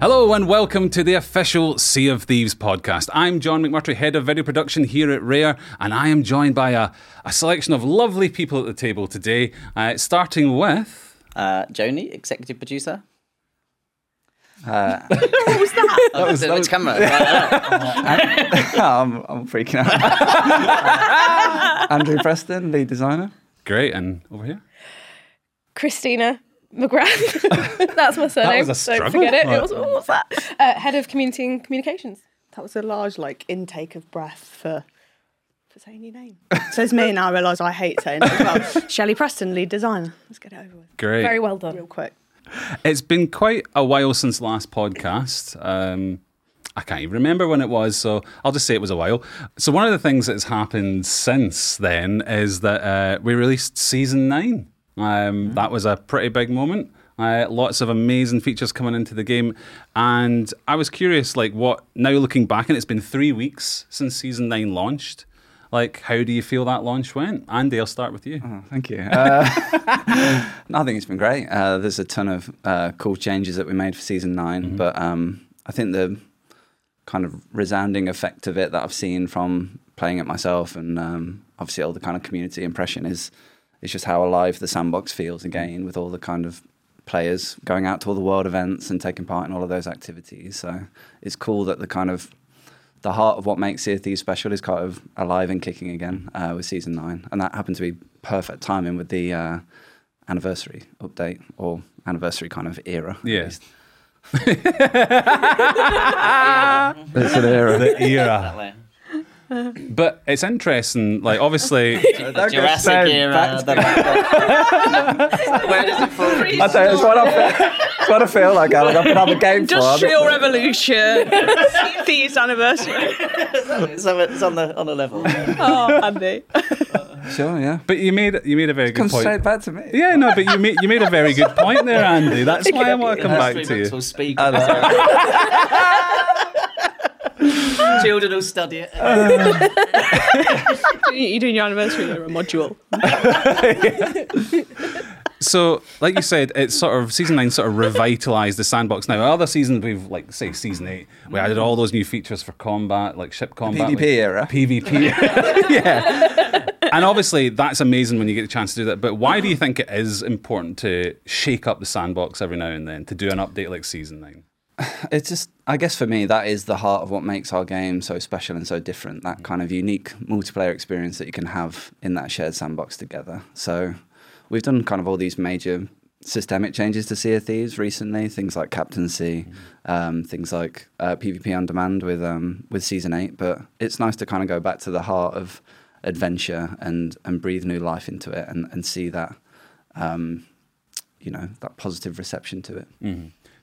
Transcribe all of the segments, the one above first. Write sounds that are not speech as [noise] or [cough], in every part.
Hello and welcome to the official Sea of Thieves podcast. I'm John McMurtrie, head of video production here at Rare, and I am joined by a, a selection of lovely people at the table today, uh, starting with. Uh, Joe Neate, executive producer. [laughs] what was that? Oh, was- which that was- camera? [laughs] [laughs] I'm, I'm freaking out. Andrew Preston, lead designer. Great, and over here. Christina McGrath. [laughs] That's my surname. was a struggle. Don't forget it. Right. it was, what was that? Uh, head of community and communications. That was a large like intake of breath for for saying your name. so Says me, and I realise I hate saying it as well. [laughs] Shelley Preston, lead designer. Let's get it over with Great. Very well done. real quick. It's been quite a while since last podcast. Um, I can't even remember when it was, so I'll just say it was a while. So one of the things that's happened since then is that uh, we released season nine. Um, That was a pretty big moment. Uh, lots of amazing features coming into the game, and I was curious, like, what now looking back, and it's been three weeks since season nine launched. Like, how do you feel that launch went? Andy, I'll start with you. Oh, thank you. [laughs] Uh, [laughs] no, I think it's been great. Uh, there's a ton of uh, cool changes that we made for season 9 but um, I think the kind of resounding effect of it that I've seen from playing it myself and um, obviously all the kind of community impression is is just how alive the sandbox feels again with all the kind of players going out to all the world events and taking part in all of those activities. So it's cool that the kind of the heart of what makes Sea of Thieves special is kind of alive and kicking again uh, with season nine, and that happened to be perfect timing with the uh, anniversary update or anniversary kind of era. at Yeah. least. [laughs] it's an era. The era. Exactly. But it's interesting, like, obviously. [laughs] The Jurassic era. The, [laughs] where does it fall? I tell you, it's what I feel, it's what I feel like. Alan. I've been having a game for. Industrial Revolution. [laughs] Thieves anniversary. So it's on the on the level. Oh, Andy. Sure, yeah. But you made you made a very good Comes point. straight back to me. Yeah, no, but you made you made a very good point there, Andy. That's why I want to come back to you. will speak. I [laughs] know. Children will study it. [laughs] Uh. You're doing your anniversary era module. [laughs] So, like you said, it's sort of season nine sort of revitalized the sandbox. Now, other seasons we've like say season eight, we added all those new features for combat, like ship combat, PvP like, era. PvP. yeah, and obviously that's amazing when you get the chance to do that. But why do you think it is important to shake up the sandbox every now and then to do an update like season nine? [sighs] it's just i guess for me that is the heart of what makes our game so special and so different that kind of unique multiplayer experience that you can have in that shared sandbox together. So we've done kind of all these major systemic changes to sea of thieves recently things like captaincy um, things like uh, pvp on demand with um, with season 8 but it's nice to kind of go back to the heart of adventure and and breathe new life into it and, and see that um, you know that positive reception to it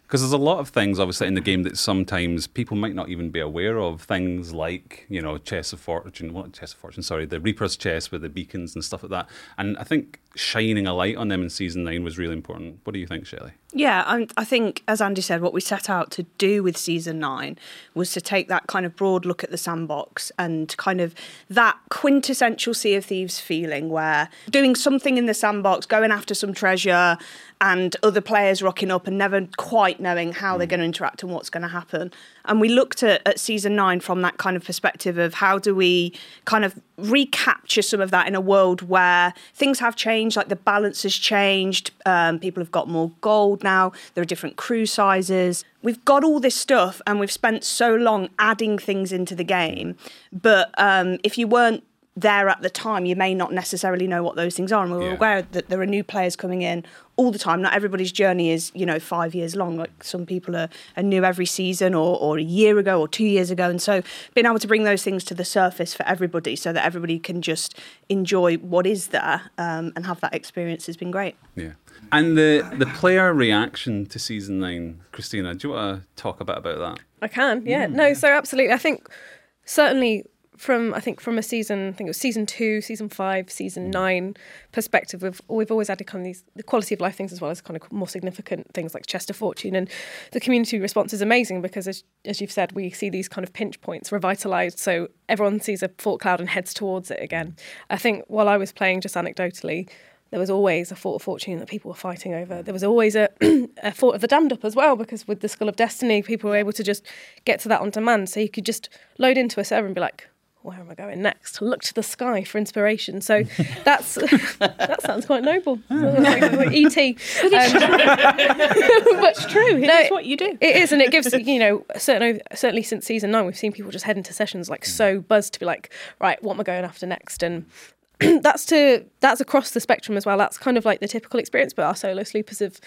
Because there's a lot of things, obviously, in the game that sometimes people might not even be aware of. Things like, you know, Chest of Fortune, what Chest of Fortune, sorry, the Reaper's Chest with the beacons and stuff like that. And I think shining a light on them in season nine was really important. What do you think, Shelley? Yeah, and I think, as Andy said, what we set out to do with season nine was to take that kind of broad look at the sandbox and kind of that quintessential Sea of Thieves feeling where doing something in the sandbox, going after some treasure, and other players rocking up and never quite knowing how they're mm. going to interact and what's going to happen. And we looked at, at season nine from that kind of perspective of how do we kind of recapture some of that in a world where things have changed, like the balance has changed, um, people have got more gold now, there are different crew sizes. We've got all this stuff and we've spent so long adding things into the game. But um, if you weren't there at the time, you may not necessarily know what those things are. And we're Yeah. aware that there are new players coming in all the time. Not everybody's journey is, you know, five years long. Like some people are, are new every season or, or a year ago or two years ago. And so being able to bring those things to the surface for everybody so that everybody can just enjoy what is there um, and have that experience has been great. Yeah. And the, the player reaction to season nine, Christina, do you want to talk a bit about that? I can, yeah. No, so absolutely. I think certainly from I think from a season, I think it was season two, season five, season mm. nine perspective, we've we've always added kind of these the quality of life things as well as kind of more significant things like Chest of Fortune, and the community response is amazing because as as you've said, we see these kind of pinch points revitalized, so everyone sees a thought cloud and heads towards it again. I think while I was playing, just anecdotally. there was always a fort of fortune that people were fighting over. There was always a, [clears throat] a fort of the damned up as well, because with the Skull of Destiny, people were able to just get to that on demand. So you could just load into a server and be like, where am I going next? Look to the sky for inspiration. So [laughs] that's that sounds quite noble. [laughs] like, like ET. Um, [laughs] but it's true. It no, is what you do. It is, and it gives you know certainly certainly since season nine, we've seen people just head into sessions like so buzzed to be like, right, what am I going after next? And [clears throat] that's to that's across the spectrum as well. That's kind of like the typical experience, but our solo sloopers have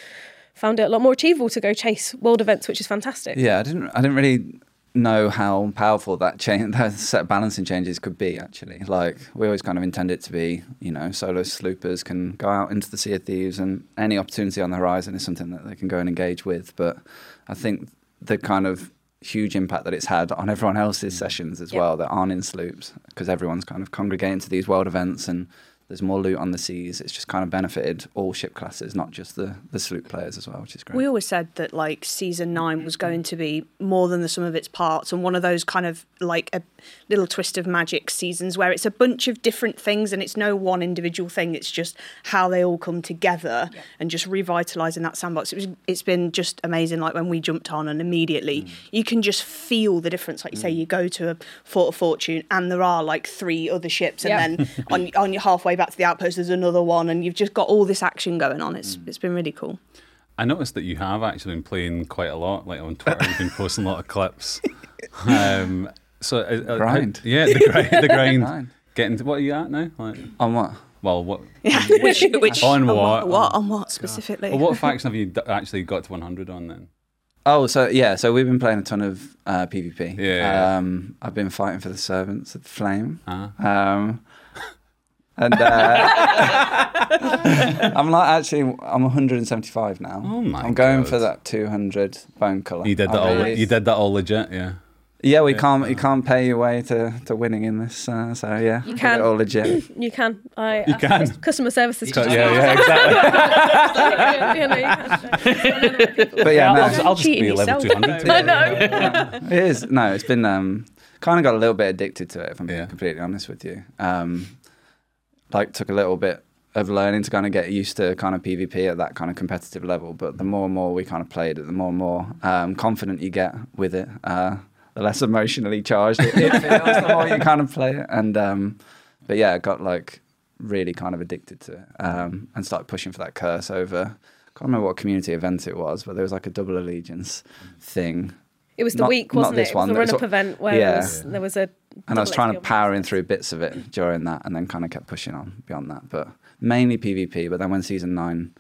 found it a lot more achievable to go chase world events, which is fantastic. Yeah, I didn't I didn't really know how powerful that change [laughs] that set of balancing changes could be actually. Like we always kind of intend it to be you know solo sloopers can go out into the sea of thieves and any opportunity on the horizon is something that they can go and engage with. But i think the kind of huge impact that it's had on everyone else's mm. sessions as yep. well that aren't in sloops because everyone's kind of congregating to these world events and there's more loot on the seas. It's just kind of benefited all ship classes, not just the the sloop players as well, which is great. We always said that like season nine was going to be more than the sum of its parts, and one of those kind of like a little twist of magic seasons where it's a bunch of different things and it's no one individual thing. It's just how they all come together yeah. and just revitalizing that sandbox. It was, it's been just amazing. Like when we jumped on and immediately mm. you can just feel the difference. Like you mm. say, you go to a Fort of Fortune and there are like three other ships, and yeah. then [laughs] on on your halfway back to the outpost, there's another one, and you've just got all this action going on. It's mm. it's been really cool. I noticed that you have actually been playing quite a lot, like on Twitter. you've been posting a lot of clips. [laughs] Um, so uh, uh grind. yeah, the grind. The [laughs] grind. grind. Getting to what are you at now? Like on what? Well, what? Yeah, which, which on, on what? What on what specifically? Well, what [laughs] faction have you d- actually got to 100 on then? Oh, so yeah, so we've been playing a ton of uh, PvP. Yeah. Um, I've been fighting for the servants at the Flame. Uh-huh. Um, and uh, [laughs] I'm like actually I'm 175 now. Oh my! I'm going God. for that 200 bone color. You did that all. You did that all legit, yeah. Yeah, we can't. You can't pay your way to, to winning in this. Uh, so yeah, you can. All legit. [clears throat] you can. I. You can. Customer services. Yeah, yeah, exactly. [laughs] but yeah, no, I'll, I'll just be a level two hundred. [laughs] I know. it is. No, it's been um, kind of got a little bit addicted to it. If I'm being completely honest with you. Um, like took a little bit of learning to kind of get used to kind of PvP at that kind of competitive level. But the more and more we kind of played it, the more and more um, confident you get with it, uh, the less [laughs] emotionally charged it, it feels. the more you kind of play it, and um, but yeah, I got like really kind of addicted to it um, and started pushing for that curse over. I can't remember what community event it was, but there was like a double allegiance thing. It was the not, week, wasn't it? It was the run up event where yeah. there, was, there was a and I was trying to power in through bits of it during that, and then kind of kept pushing on beyond that. But mainly PvP. But then when season nine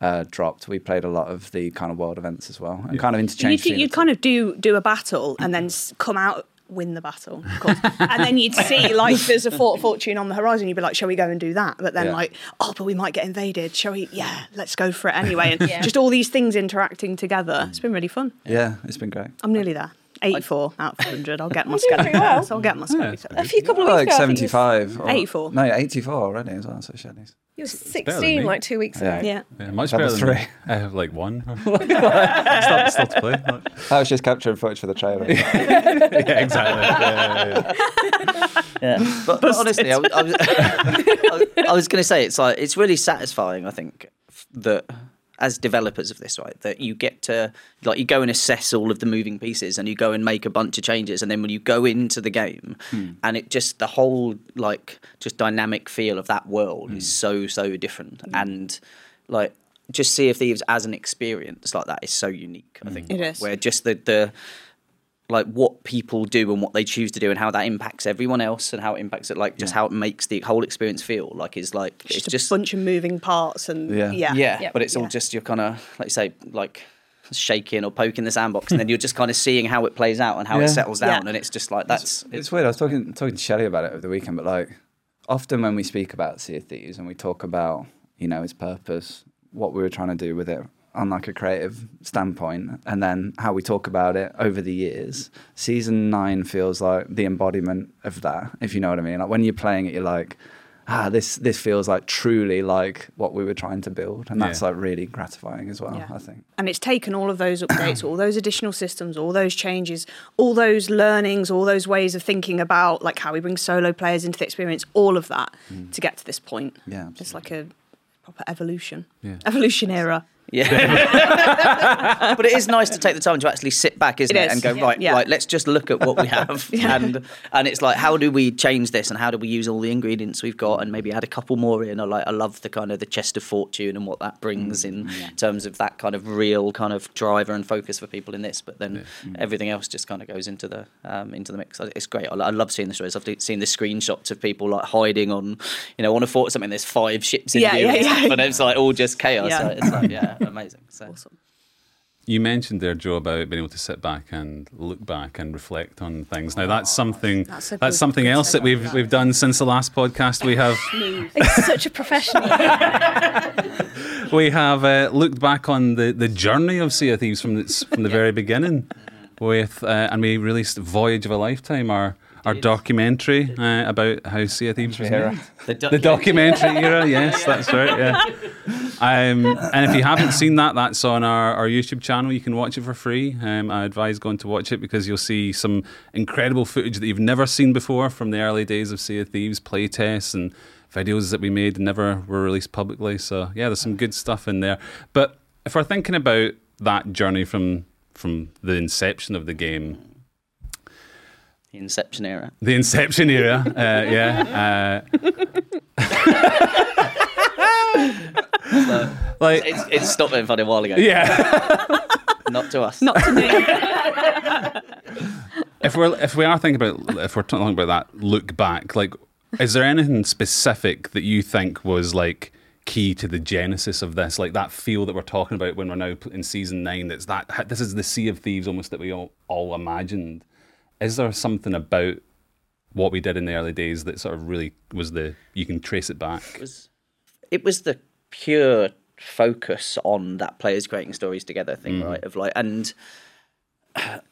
uh, dropped, we played a lot of the kind of world events as well, and yeah. kind of interchange. You'd, you'd kind of do do a battle and then come out win the battle, and then you'd see like [laughs] there's a fort fortune on the horizon. You'd be like, "Shall we go and do that?" But then yeah. like, "Oh, but we might get invaded. Shall we? Yeah, let's go for it anyway." And [laughs] yeah. just all these things interacting together. It's been really fun. Yeah, it's been great. I'm nearly there. 84 out of 100. I'll get [laughs] my skeleton. well. I'll get my skeleton. Yeah. A few couple of weeks like ago. 75. 84. No, 84 already as well, so Shelley's. You were 16 like two weeks ago. Yeah. yeah. much better than three. I have like one. [laughs] [laughs] still, still to play. Like. I was just capturing footage for the trailer. yeah, exactly. Yeah, yeah, yeah. But, but honestly, I was, I was, I was going to say, it's like, it's really satisfying, I think, that as developers of this, right? That you get to like you go and assess all of the moving pieces, and you go and make a bunch of changes, and then when you go into the game, hmm. and it just the whole like just dynamic feel of that world hmm. is so so different, hmm. and like just Sea of Thieves as an experience like that is so unique. I think it is where just the the like what people do and what they choose to do and how that impacts everyone else and how it impacts it like just yeah. how it makes the whole experience feel like is like just it's just a bunch of moving parts and yeah yeah, yeah. Yep. but it's all just you're kind of like you say like shaking or poking the sandbox and then you're just kind of seeing how it plays out and how it settles down and it's just like that's it's, it's, weird I was talking talking to Shelley about it over the weekend but like often when we speak about Sea of Thieves and we talk about you know its purpose what we were trying to do with it on like a creative standpoint and then how we talk about it over the years season 9 feels like the embodiment of that if you know what i mean like when you're playing it you're like ah this this feels like truly like what we were trying to build and that's yeah. like really gratifying as well yeah. i think and it's taken all of those [coughs] updates all those additional systems all those changes all those learnings all those ways of thinking about like how we bring solo players into the experience all of that mm. to get to this point yeah absolutely. it's like a proper evolution, Yeah. evolution era. Yeah. [laughs] but it is nice to take the time to actually sit back, isn't It it? is. And go, Yeah. right, Yeah. right, let's just look at what we have. [laughs] And and it's like, how do we change this and how do we use all the ingredients we've got and maybe add a couple more in? I like I love the kind of the chest of fortune and what that brings in terms of that kind of real kind of driver and focus for people in this. But then everything else just kind of goes into the um, into the mix. It's great. I, I love seeing the stories. I've seen the screenshots of people like hiding on, you know, on a fort or something. There's five ships in Yeah, view, yeah, and, yeah. and it's like all just chaos. Yeah. So it's like yeah, [laughs] amazing. So. Awesome. You mentioned there, Joe, about being able to sit back and look back and reflect on things. Now, that's something That's a that's good- something good else that we've we've done since the last podcast. We have [laughs] [laughs] It's such a professional. we have uh, looked back on the, the journey of Sea of Thieves from the, from the very beginning, with uh, and we released Voyage of a Lifetime, our our documentary uh, about how Sea of Thieves was made. The documentary era, yes, [laughs] that's right. Yeah. Um, and if you haven't seen that, that's on our, our YouTube channel. You can watch it for free. Um, I advise going to watch it because you'll see some incredible footage that you've never seen before from the early days of Sea of Thieves, playtests and videos that we made and never were released publicly. So yeah, there's some good stuff in there. But if we're thinking about that journey from from the inception of the game, The Inception era. the inception era, uh, [laughs] yeah. Uh, like It's, it's stopped being funny a while ago. yeah. Not to us. Not to me. if we're if we are thinking about if we're talking about that look back, like, is there anything specific that you think was like key to the genesis of this, like that feel that we're talking about when we're now in season nine? That's that this is the Sea of Thieves almost that we all, all imagined. Is there something about what we did in the early days that sort of really was the you can trace it back? It was, it was the pure focus on that players creating stories together thing, mm. right? Of like, and [sighs]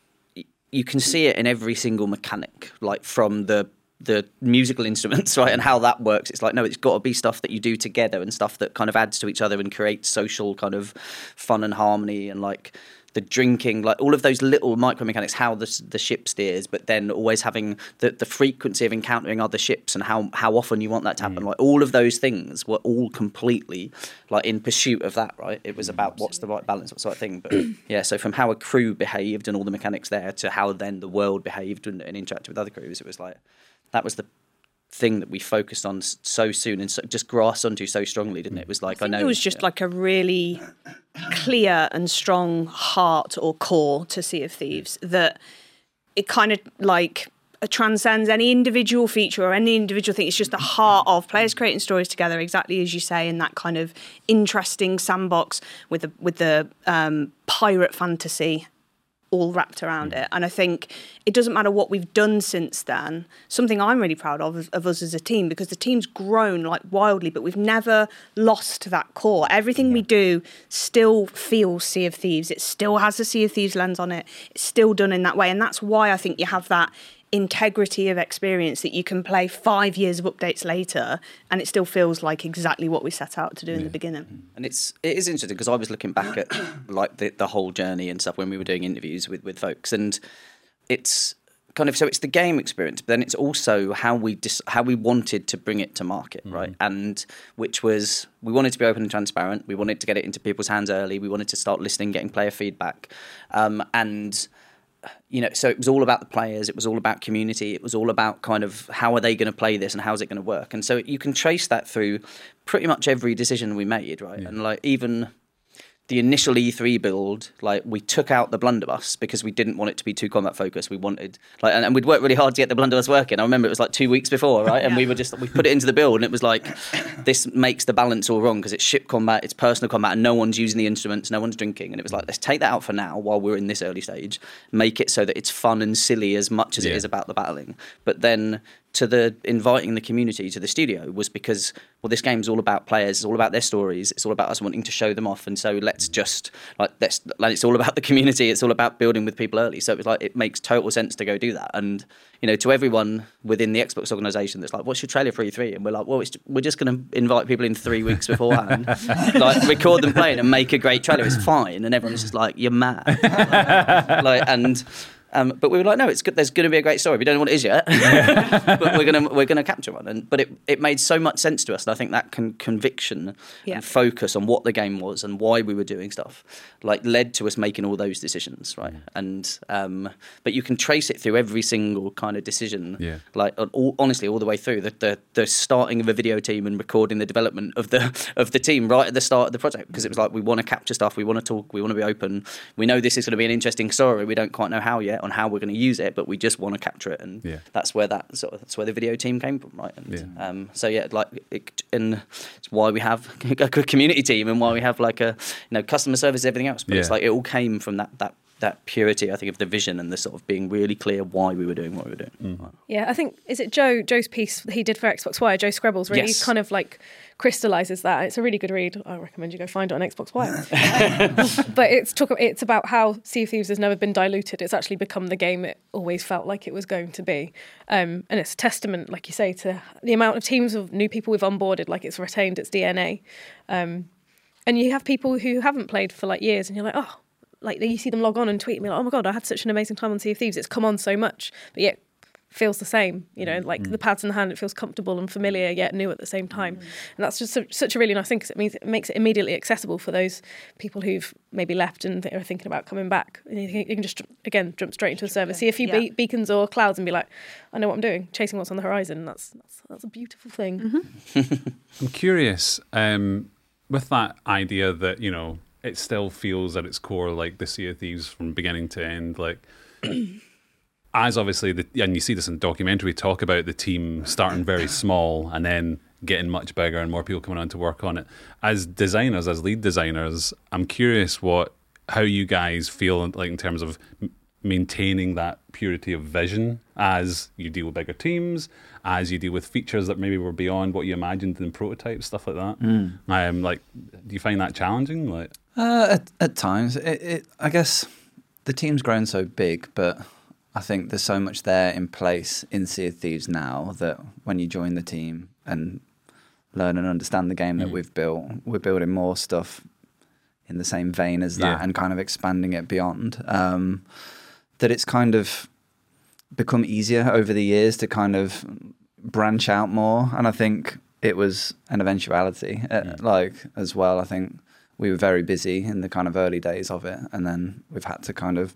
you can see it in every single mechanic, like from the the musical [laughs] instruments, right, and how that works. It's like no, it's got to be stuff that you do together and stuff that kind of adds to each other and creates social kind of fun and harmony and like the drinking, like all of those little micro mechanics, how the the ship steers, but then always having the, the frequency of encountering other ships and how how often you want that to happen. Mm. Like all of those things were all completely like in pursuit of that, right? It was about what's the right balance, what's the right thing. But [clears throat] yeah, so from how a crew behaved and all the mechanics there to how then the world behaved and, and interacted with other crews, it was like that was the thing that we focused on so soon and so, just grasped onto so strongly, didn't it? It was like I, know it was just yeah. like a really clear and strong heart or core to Sea of Thieves that it kind of like uh, transcends any individual feature or any individual thing. It's just the heart of players creating stories together, exactly as you say, in that kind of interesting sandbox with the with the um, pirate fantasy all wrapped around mm. it. And I think it doesn't matter what we've done since then. Something I'm really proud of of us as a team because the team's grown like wildly, but we've never lost that core. Everything we do still feels Sea of Thieves. It still has a Sea of Thieves lens on it. It's still done in that way, and that's why I think you have that integrity of experience that you can play five years of updates later and it still feels like exactly what we set out to do in the beginning. And it's it is interesting because I was looking back at [coughs] like the, the whole journey and stuff when we were doing interviews with, with folks, and it's kind of so it's the game experience, but then it's also how we dis- how we wanted to bring it to market, right? And which was we wanted to be open and transparent. We wanted to get it into people's hands early. We wanted to start listening, getting player feedback, um, and you know, so it was all about the players. It was all about community. It was all about kind of how are they going to play this and how's it going to work. And so you can trace that through pretty much every decision we made, right? And like even the initial E3 build, like we took out the blunderbuss because we didn't want it to be too combat focused. We wanted like, and, and we'd worked really hard to get the blunderbuss working. I remember it was like two weeks before, right? And we were just we put it into the build, and it was like this makes the balance all wrong because it's ship combat, it's personal combat, and no one's using the instruments, no one's drinking, and it was like let's take that out for now while we're in this early stage, make it so that it's fun and silly as much as it Yeah. is about the battling, but then to the inviting the community to the studio was because well this game's all about players it's all about their stories it's all about us wanting to show them off and so let's just like let's like it's all about the community it's all about building with people early. So it was like it makes total sense to go do that. And you know to everyone within the xbox organization that's like what's your trailer for e3 and we're like well it's, we're just going to invite people in three weeks beforehand [laughs] like record them playing and make a great trailer it's fine. And everyone's just like you're mad. [laughs] Like and Um, but we were like, no, it's good. There's going to be a great story. We don't know what it is yet, [laughs] [laughs] but we're gonna we're gonna capture one. And but it it made so much sense to us, and I think that con- conviction Yeah. and focus on what the game was and why we were doing stuff, like led to us making all those decisions, right? And um, but you can trace it through every single kind of decision, Yeah. like all, honestly, all the way through the, the the starting of a video team and recording the development of the of the team right at the start of the project because it was like we want to capture stuff, we want to talk, we want to be open. We know this is going to be an interesting story. We don't quite know how yet on how we're going to use it, but we just want to capture it, and Yeah. that's where that sort of that's where the video team came from, right? And, Yeah. um, so yeah, like it, and it's why we have [laughs] a good community team and why we have like a you know customer service, everything else. But it's like it all came from that that that purity, I think, of the vision and the sort of being really clear why we were doing what we were doing. Mm. Yeah, I think is it Joe Joe's piece he did for Xbox Wire. Joe Screbbles really Yes. kind of like crystallizes that. It's a really good read. I recommend you go find it on Xbox Wire. [laughs] but it's talk. It's about how Sea of Thieves has never been diluted. It's actually become the game it always felt like it was going to be, um, and it's a testament, like you say, to the amount of teams of new people we've onboarded. Like it's retained its DNA, um, and you have people who haven't played for like years, and you're like, oh. Like you see them log on and tweet and be like, "Oh my god, I had such an amazing time on Sea of Thieves. It's come on so much, but yet feels the same. You know, like the pads in the hand, it feels comfortable and familiar yet new at the same time. And that's just such, such a really nice thing because it means it makes it immediately accessible for those people who've maybe left and they are thinking about coming back. And you can, you can just again jump straight into a server, see a few Yeah. be- beacons or clouds, and be like, I know what I'm doing, chasing what's on the horizon. That's that's, that's a beautiful thing. [laughs] I'm curious um, with that idea that you know it still feels at its core like the Sea of Thieves from beginning to end. Like [clears throat] as obviously, the, and you see this in the documentary, talk about the team starting very [coughs] small and then getting much bigger and more people coming on to work on it. As designers, as lead designers, I'm curious what how you guys feel like in terms of maintaining that purity of vision as you deal with bigger teams, as you deal with features that maybe were beyond what you imagined in prototypes, stuff like that. Um, like, do you find that challenging? Like, Uh, at, at times, it, it, I guess the team's grown so big, but I think there's so much there in place in Sea of Thieves now that when you join the team and learn and understand the game that we've built, we're building more stuff in the same vein as that Yeah. and kind of expanding it beyond. Um, that it's kind of become easier over the years to kind of branch out more, and I think it was an eventuality, uh, like as well. I think we were very busy in the kind of early days of it, and then we've had to kind of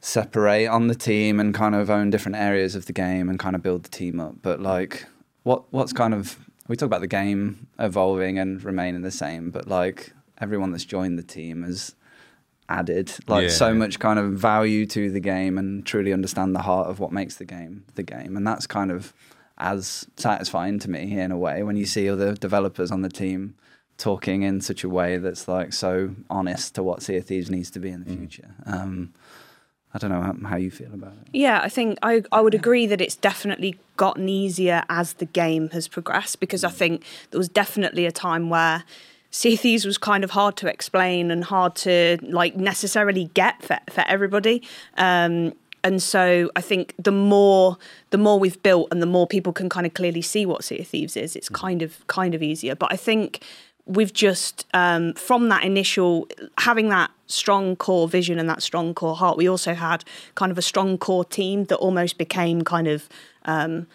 separate on the team and kind of own different areas of the game and kind of build the team up. But like, what what's kind of we talk about the game evolving and remaining the same, but like everyone that's joined the team has added like Yeah. so much kind of value to the game and truly understand the heart of what makes the game the game and that's kind of as satisfying to me in a way when you see other developers on the team talking in such a way that's like so honest to what Sea of Thieves needs to be in the future. Um, I don't know how, how you feel about it. Yeah, I think I, I would agree that it's definitely gotten easier as the game has progressed because I think there was definitely a time where Sea of Thieves was kind of hard to explain and hard to like necessarily get for, for everybody. Um, and so I think the more the more we've built and the more people can kind of clearly see what Sea of Thieves is, it's kind of kind of easier. But I think we've just um, from that initial having that strong core vision and that strong core heart we also had kind of a strong core team that almost became kind of um,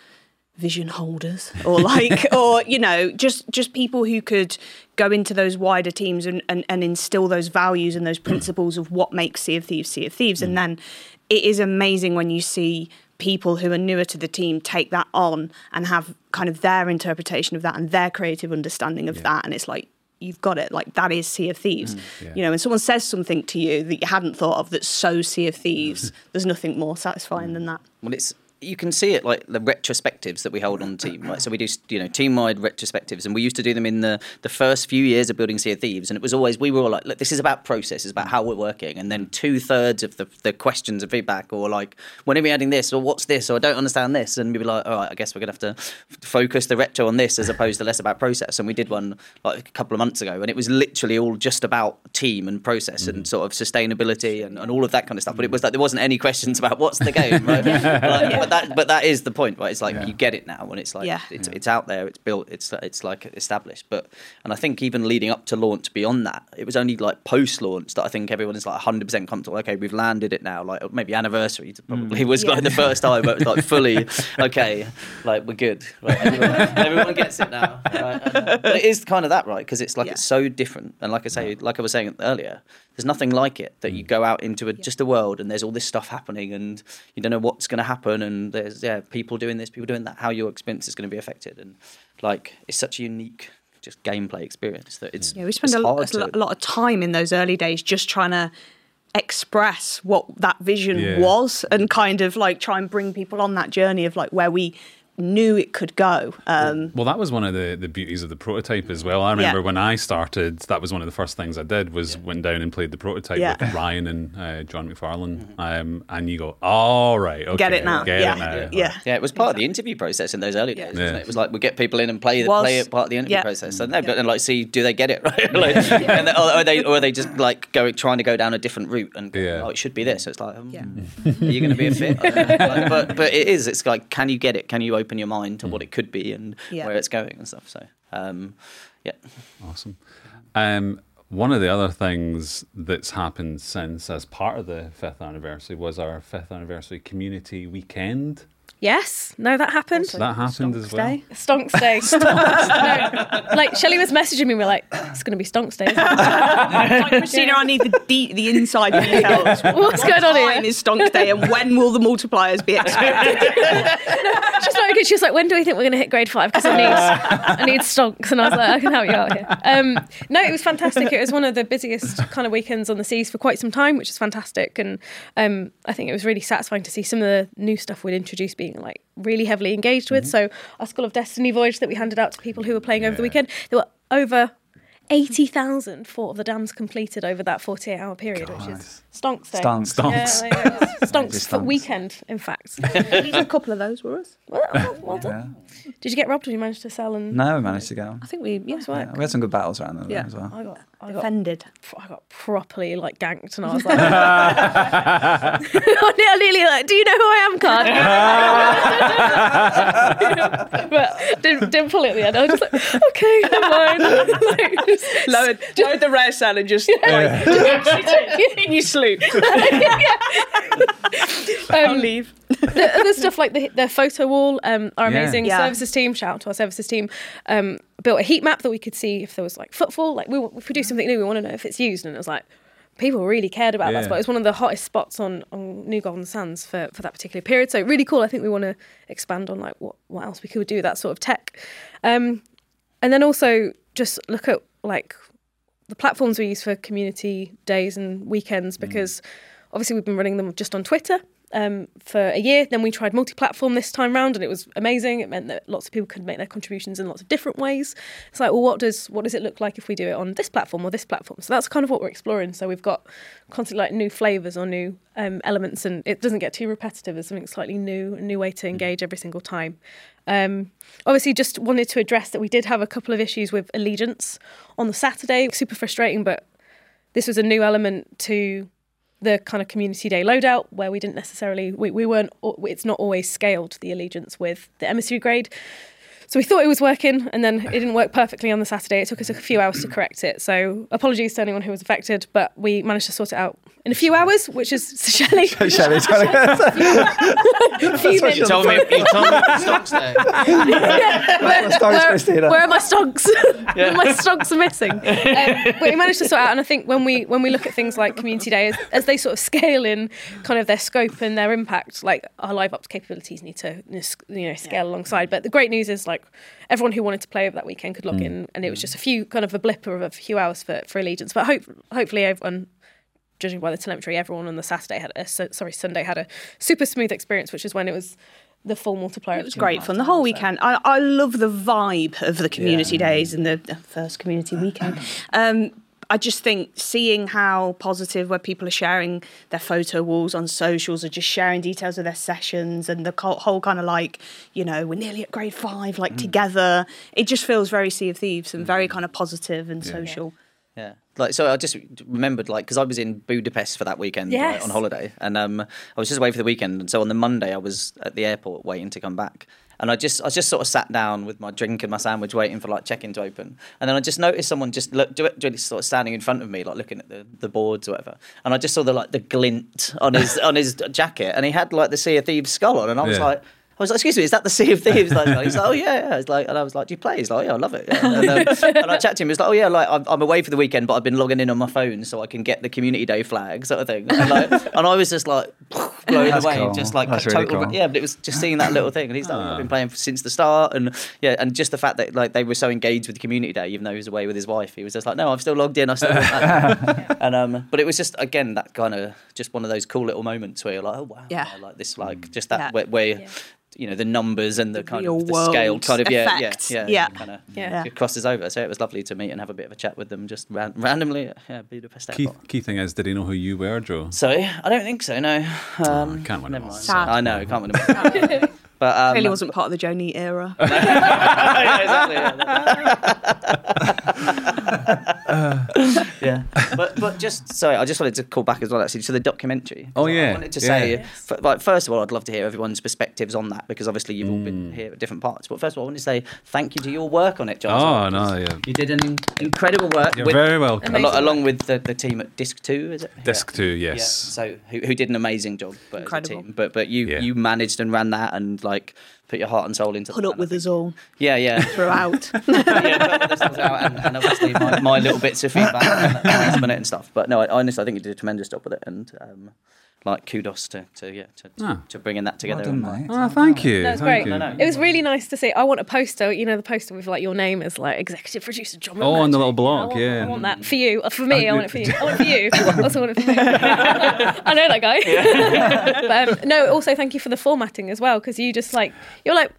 vision holders or like [laughs] or you know just just people who could go into those wider teams and, and, and instill those values and those principles of what makes sea of thieves sea of thieves. And mm. then it is amazing when you see people who are newer to the team take that on and have kind of their interpretation of that and their creative understanding of that. And it's like you've got it. Like that is sea of thieves. Mm, yeah. you know when someone says something to you that you hadn't thought of that's so sea of thieves [laughs] there's nothing more satisfying mm. than that. Well, it's you can see it like the retrospectives that we hold on team, right? So we do you know team wide retrospectives, and we used to do them in the the first few years of building Sea of Thieves, and it was always we were all like, look, this is about process, it's about how we're working, and then two thirds of the the questions and feedback, or like, when are we adding this, or what's this, or I don't understand this, and we'd be like, all right, I guess we're gonna have to f- focus the retro on this as opposed to less about process, and we did one like a couple of months ago, and it was literally all just about team and process and mm. sort of sustainability and, and all of that kind of stuff, but it was like there wasn't any questions about what's the game, right? [laughs] Like, but that but that is the point, right? It's like you get it now when it's like Yeah. it's it's out there, it's built, it's it's like established. But and I think even leading up to launch, beyond that, it was only like post launch that I think everyone is like 100 percent comfortable. Okay, we've landed it now. Like maybe anniversary probably mm. was Yeah. like the first time, but it was like fully [laughs] okay. Like we're good. Right? Everyone, [laughs] everyone gets it now. Right? And, [laughs] but it is kind of that, right? Because it's like Yeah. it's so different. And like I say, like I was saying earlier, there's nothing like it that you mm. go out into a, just a world and there's all this stuff happening and you don't know what's going to happen and there's yeah people doing this, people doing that. How your experience is going to be affected and like it's such a unique just gameplay experience that it's Yeah, we spend it's a, hard a to- lot of time in those early days just trying to express what that vision Yeah. was and kind of like try and bring people on that journey of like where we knew it could go. Um, Well, that was one of the, the beauties of the prototype as well. I remember Yeah. when I started, that was one of the first things I did was went down and played the prototype Yeah. with [laughs] Ryan and uh, John McFarlane. Um, and you go, all right, okay, Get it now. Get Yeah. it now. Yeah. Yeah, it was part of the interview process in those early days. wasn't It? it was like we get people in and play the, play it part of the interview Yeah. process. So no, but and like see, do they get it [laughs] right? like, [laughs] and then, or are they or are they just like going trying to go down a different route and go, Yeah. oh, it should be this. So it's like, um, Yeah. are you going to be a fit? I don't know. Like, but but it is. It's like, can you get it? Can you open your mind to what it could be and Yeah. where it's going and stuff? So um, yeah. Awesome. Um, one of the other things that's happened since, as part of the fifth anniversary, was our fifth anniversary community weekend. Yes, no, that happened. That happened as well. Stay. Stonks Day. [laughs] [laughs] no, like Shelley was messaging me, we are like, it's going to be Stonks Day. [laughs] Like, Christina, I need the de- the inside details. What's going on time here? is Stonks Day, and when will the multipliers be expected? She's like, she was like, when do we think we're going to hit grade five? Because I need, I need stonks. And I was like, I can help you out here. Um, no, it was fantastic. It was one of the busiest kind of weekends on the seas for quite some time, which is fantastic. And um, I think it was really satisfying to see some of the new stuff we'd introduced being like really heavily engaged with. Mm-hmm. So our Skull of Destiny voyage that we handed out to people who were playing over the weekend, there were over 80,000 Fort of the Damned completed over that 48 hour period, which is stonks day. Stonks. Stonks. Yeah, you go. stonks [laughs] for weekend, in fact. [laughs] a couple of those were us. Well, well, well done. Did you get robbed or you managed to sell and No, we managed to go. I think we yeah, Yeah, we had some good battles around there Yeah. as well. I got I got offended. I got properly like ganked and I was [laughs] like [laughs] I nearly like, do you know who I am, card? [laughs] but didn't, didn't pull it at the end. I was just like, okay, never mind. Like, just- Lowered, lowered the rare cell and just like, in your sloop. I'll leave. The other stuff like the, the photo wall, um, our amazing Yeah. services team, shout out to our services team, um, built a heat map that we could see if there was like footfall. Like, we, if we do something new, we want to know if it's used. And it was like, people really cared about Yeah. that spot. It was one of the hottest spots on, on New Golden Sands for, for that particular period. So, really cool. I think we want to expand on like what, what else we could do with that sort of tech. Um, and then also just look at like the platforms we use for community days and weekends because obviously we've been running them just on Twitter um, for a year. Then we tried multi-platform this time round, and it was amazing. It meant that lots of people could make their contributions in lots of different ways. It's like, well, what does what does it look like if we do it on this platform or this platform? So that's kind of what we're exploring. So we've got constantly like new flavors or new um, elements, and it doesn't get too repetitive. There's something slightly new, a new way to engage every single time. Um, obviously, just wanted to address that we did have a couple of issues with allegiance on the Saturday. Super frustrating, but this was a new element to the kind of community day loadout where we didn't necessarily we, we weren't it's not always scaled the allegiance with the emissary grade so we thought it was working and then it didn't work perfectly on the saturday it took us a few hours to correct it so apologies to anyone who was affected but we managed to sort it out in a few hours which is [laughs] Shelley Shelley, trying to fuming. You told me. You told me stocks there. where, Stonks, where- where are my stonks? [laughs] my stonks are missing. Um, but we managed to sort out, and I think when we when we look at things like community day, as, as they sort of scale in kind of their scope and their impact, like our live ops capabilities need to you know scale alongside. But the great news is like everyone who wanted to play over that weekend could log in, and it was just a few kind of a blip of a few hours for for allegiance. But hope hopefully everyone judging by the telemetry, everyone on the Saturday had a sorry Sunday had a super smooth experience, which is when it was the full multiplier. It was great fun. The whole weekend. I, I love the vibe of the community days and the, the first community weekend. [clears throat] Um, I just think seeing how positive where people are sharing their photo walls on socials or just sharing details of their sessions and the whole kind of like, you know, we're nearly at grade five, like mm. together. It just feels very Sea of Thieves and very mm. kind of positive and social. Yeah. Like so I just remembered like because I was in Budapest for that weekend like, Yes. on holiday, and um, I was just away for the weekend, and so on the Monday I was at the airport waiting to come back. And I just, I just sort of sat down with my drink and my sandwich, waiting for like check-in to open. And then I just noticed someone just look, do it, just sort of standing in front of me, like looking at the, the boards or whatever. And I just saw the like the glint on his [laughs] on his jacket, and he had like the Sea of Thieves skull on, and I was Yeah. like. I was like, excuse me, is that the Sea of Thieves? Like, he's like, oh yeah, yeah. It's like, and I was like, do you play? He's like, yeah, I love it. Yeah. And, um, [laughs] and I chatted to him. He was like, oh yeah, like I'm, I'm away for the weekend, but I've been logging in on my phone so I can get the community day flag, sort of thing. And, like, [laughs] and I was just like [laughs] blown That's away, cool. just like That's really total. cool. Yeah, but it was just seeing that little thing, and he's like, I've been playing since the start, and yeah, and just the fact that like they were so engaged with the community day, even though he was away with his wife, he was just like, no, I've still logged in, I still. that." and um, but it was just again that kind of just one of those cool little moments where you're like, oh wow, Yeah. I like this, like just that Yeah. where, where you know the numbers and the kind real of the scale kind of yeah effect. yeah Yeah. kind of Yeah. it crosses over. So it was lovely to meet and have a bit of a chat with them just ran- randomly at yeah, Budapest Key, airport. key thing is, did he know who you were, Joe? So I don't think so. No, um, I can't win never them all. mind. Sad. I know, I can't win them. all. [laughs] but um, Clearly wasn't part of the Joe Neate era. [laughs] yeah, exactly. Yeah. [laughs] yeah. But but just sorry, I just wanted to call back as well actually to the documentary. Oh, I yeah. wanted to say Yes. f- like first of all I'd love to hear everyone's perspectives on that because obviously you've all Mm. been here at different parts. But first of all I want to say thank you to your work on it, John. Oh no, yeah. You did an incredible work You're with, very welcome. alo- Amazing along with the, the team at Disc 2, is it? Disc two, Yeah. yes. So who, who did an amazing job, but Incredible. as a team. But but you Yeah. you managed and ran that and like put your heart and soul into it. Put up with us all Yeah, yeah. [laughs] throughout. [laughs] yeah, put out and, and obviously my, my little bits of feedback and minute and stuff. But no, I, honestly, I think you did a tremendous job with it, and um, like kudos to, to yeah to, to, Ah. to bringing that together. Well done, and, mate. Oh, thank you. That's thank great. you. No, no. It was really nice to see. I want a poster, you know, the poster with like your name as like executive producer John. Oh, on the little McMurtrie. block, I want, yeah. I want that for you. Uh, For me, Oh, I want it for you. I want it for you. [laughs] I also want it for me. [laughs] I know that guy. [laughs] but um, no, also thank you for the formatting as well because you just like you're like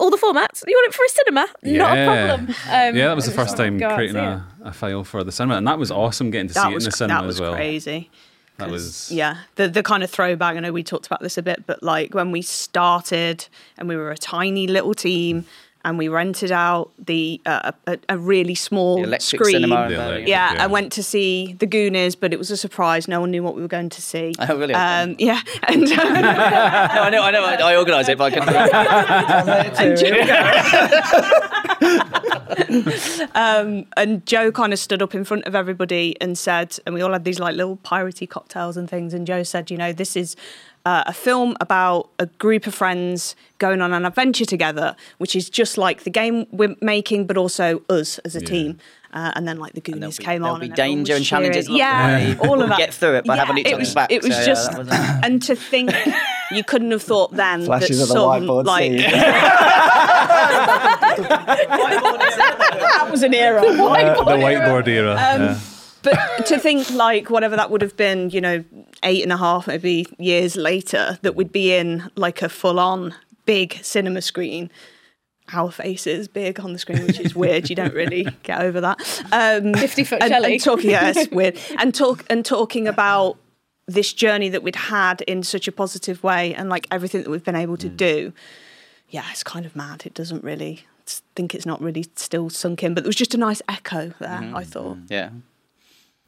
all the formats. You want it for a cinema? Not a problem. Um, Yeah, that was the first time go out and creating a, a file for the cinema, and that was awesome getting to see that it in the cinema as well. that was as well. crazy. That was yeah the the kind of throwback. I know we talked about this a bit, but like when we started and we were a tiny little team and we rented out the uh, a, a really small The electric screen. cinema. in The Birmingham. electric- yeah, Yeah. I went to see the Goonies, but it was a surprise. No one knew what we were going to see. Oh, really? Um, yeah, and, [laughs] No, I know, I know. I, I organised it, but I couldn't. and [laughs] Joe, [laughs] um, and Joe kind of stood up in front of everybody and said, and we all had these like little piratey cocktails and things. And Joe said, you know, this is uh, a film about a group of friends going on an adventure together, which is just like the game we're making, but also us as a Yeah. team. Uh, and then like the there'll Goonies be- came there'll on. be and danger and challenges cheering. along the Yeah, all of that. Get through it by having each it other's was, backs. It was So, just, that was- and to think [laughs] you couldn't have thought then Flashes that of the some whiteboard like [laughs] that was an era. Uh, the whiteboard era. Um, yeah. but to think like whatever that would have been, you know, eight and a half maybe years later, that we'd be in like a full on big cinema screen. Our faces big on the screen, which is weird. You don't really [laughs] get over that. Um, 50 foot and, Shelley. and talking, yeah, it's [laughs] weird. And talk and talking about this journey that we'd had in such a positive way, and like everything that we've been able to mm. do. Yeah, it's kind of mad. It doesn't really think it's not really still sunk in, but there was just a nice echo there. Mm-hmm. I thought. Mm-hmm. yeah.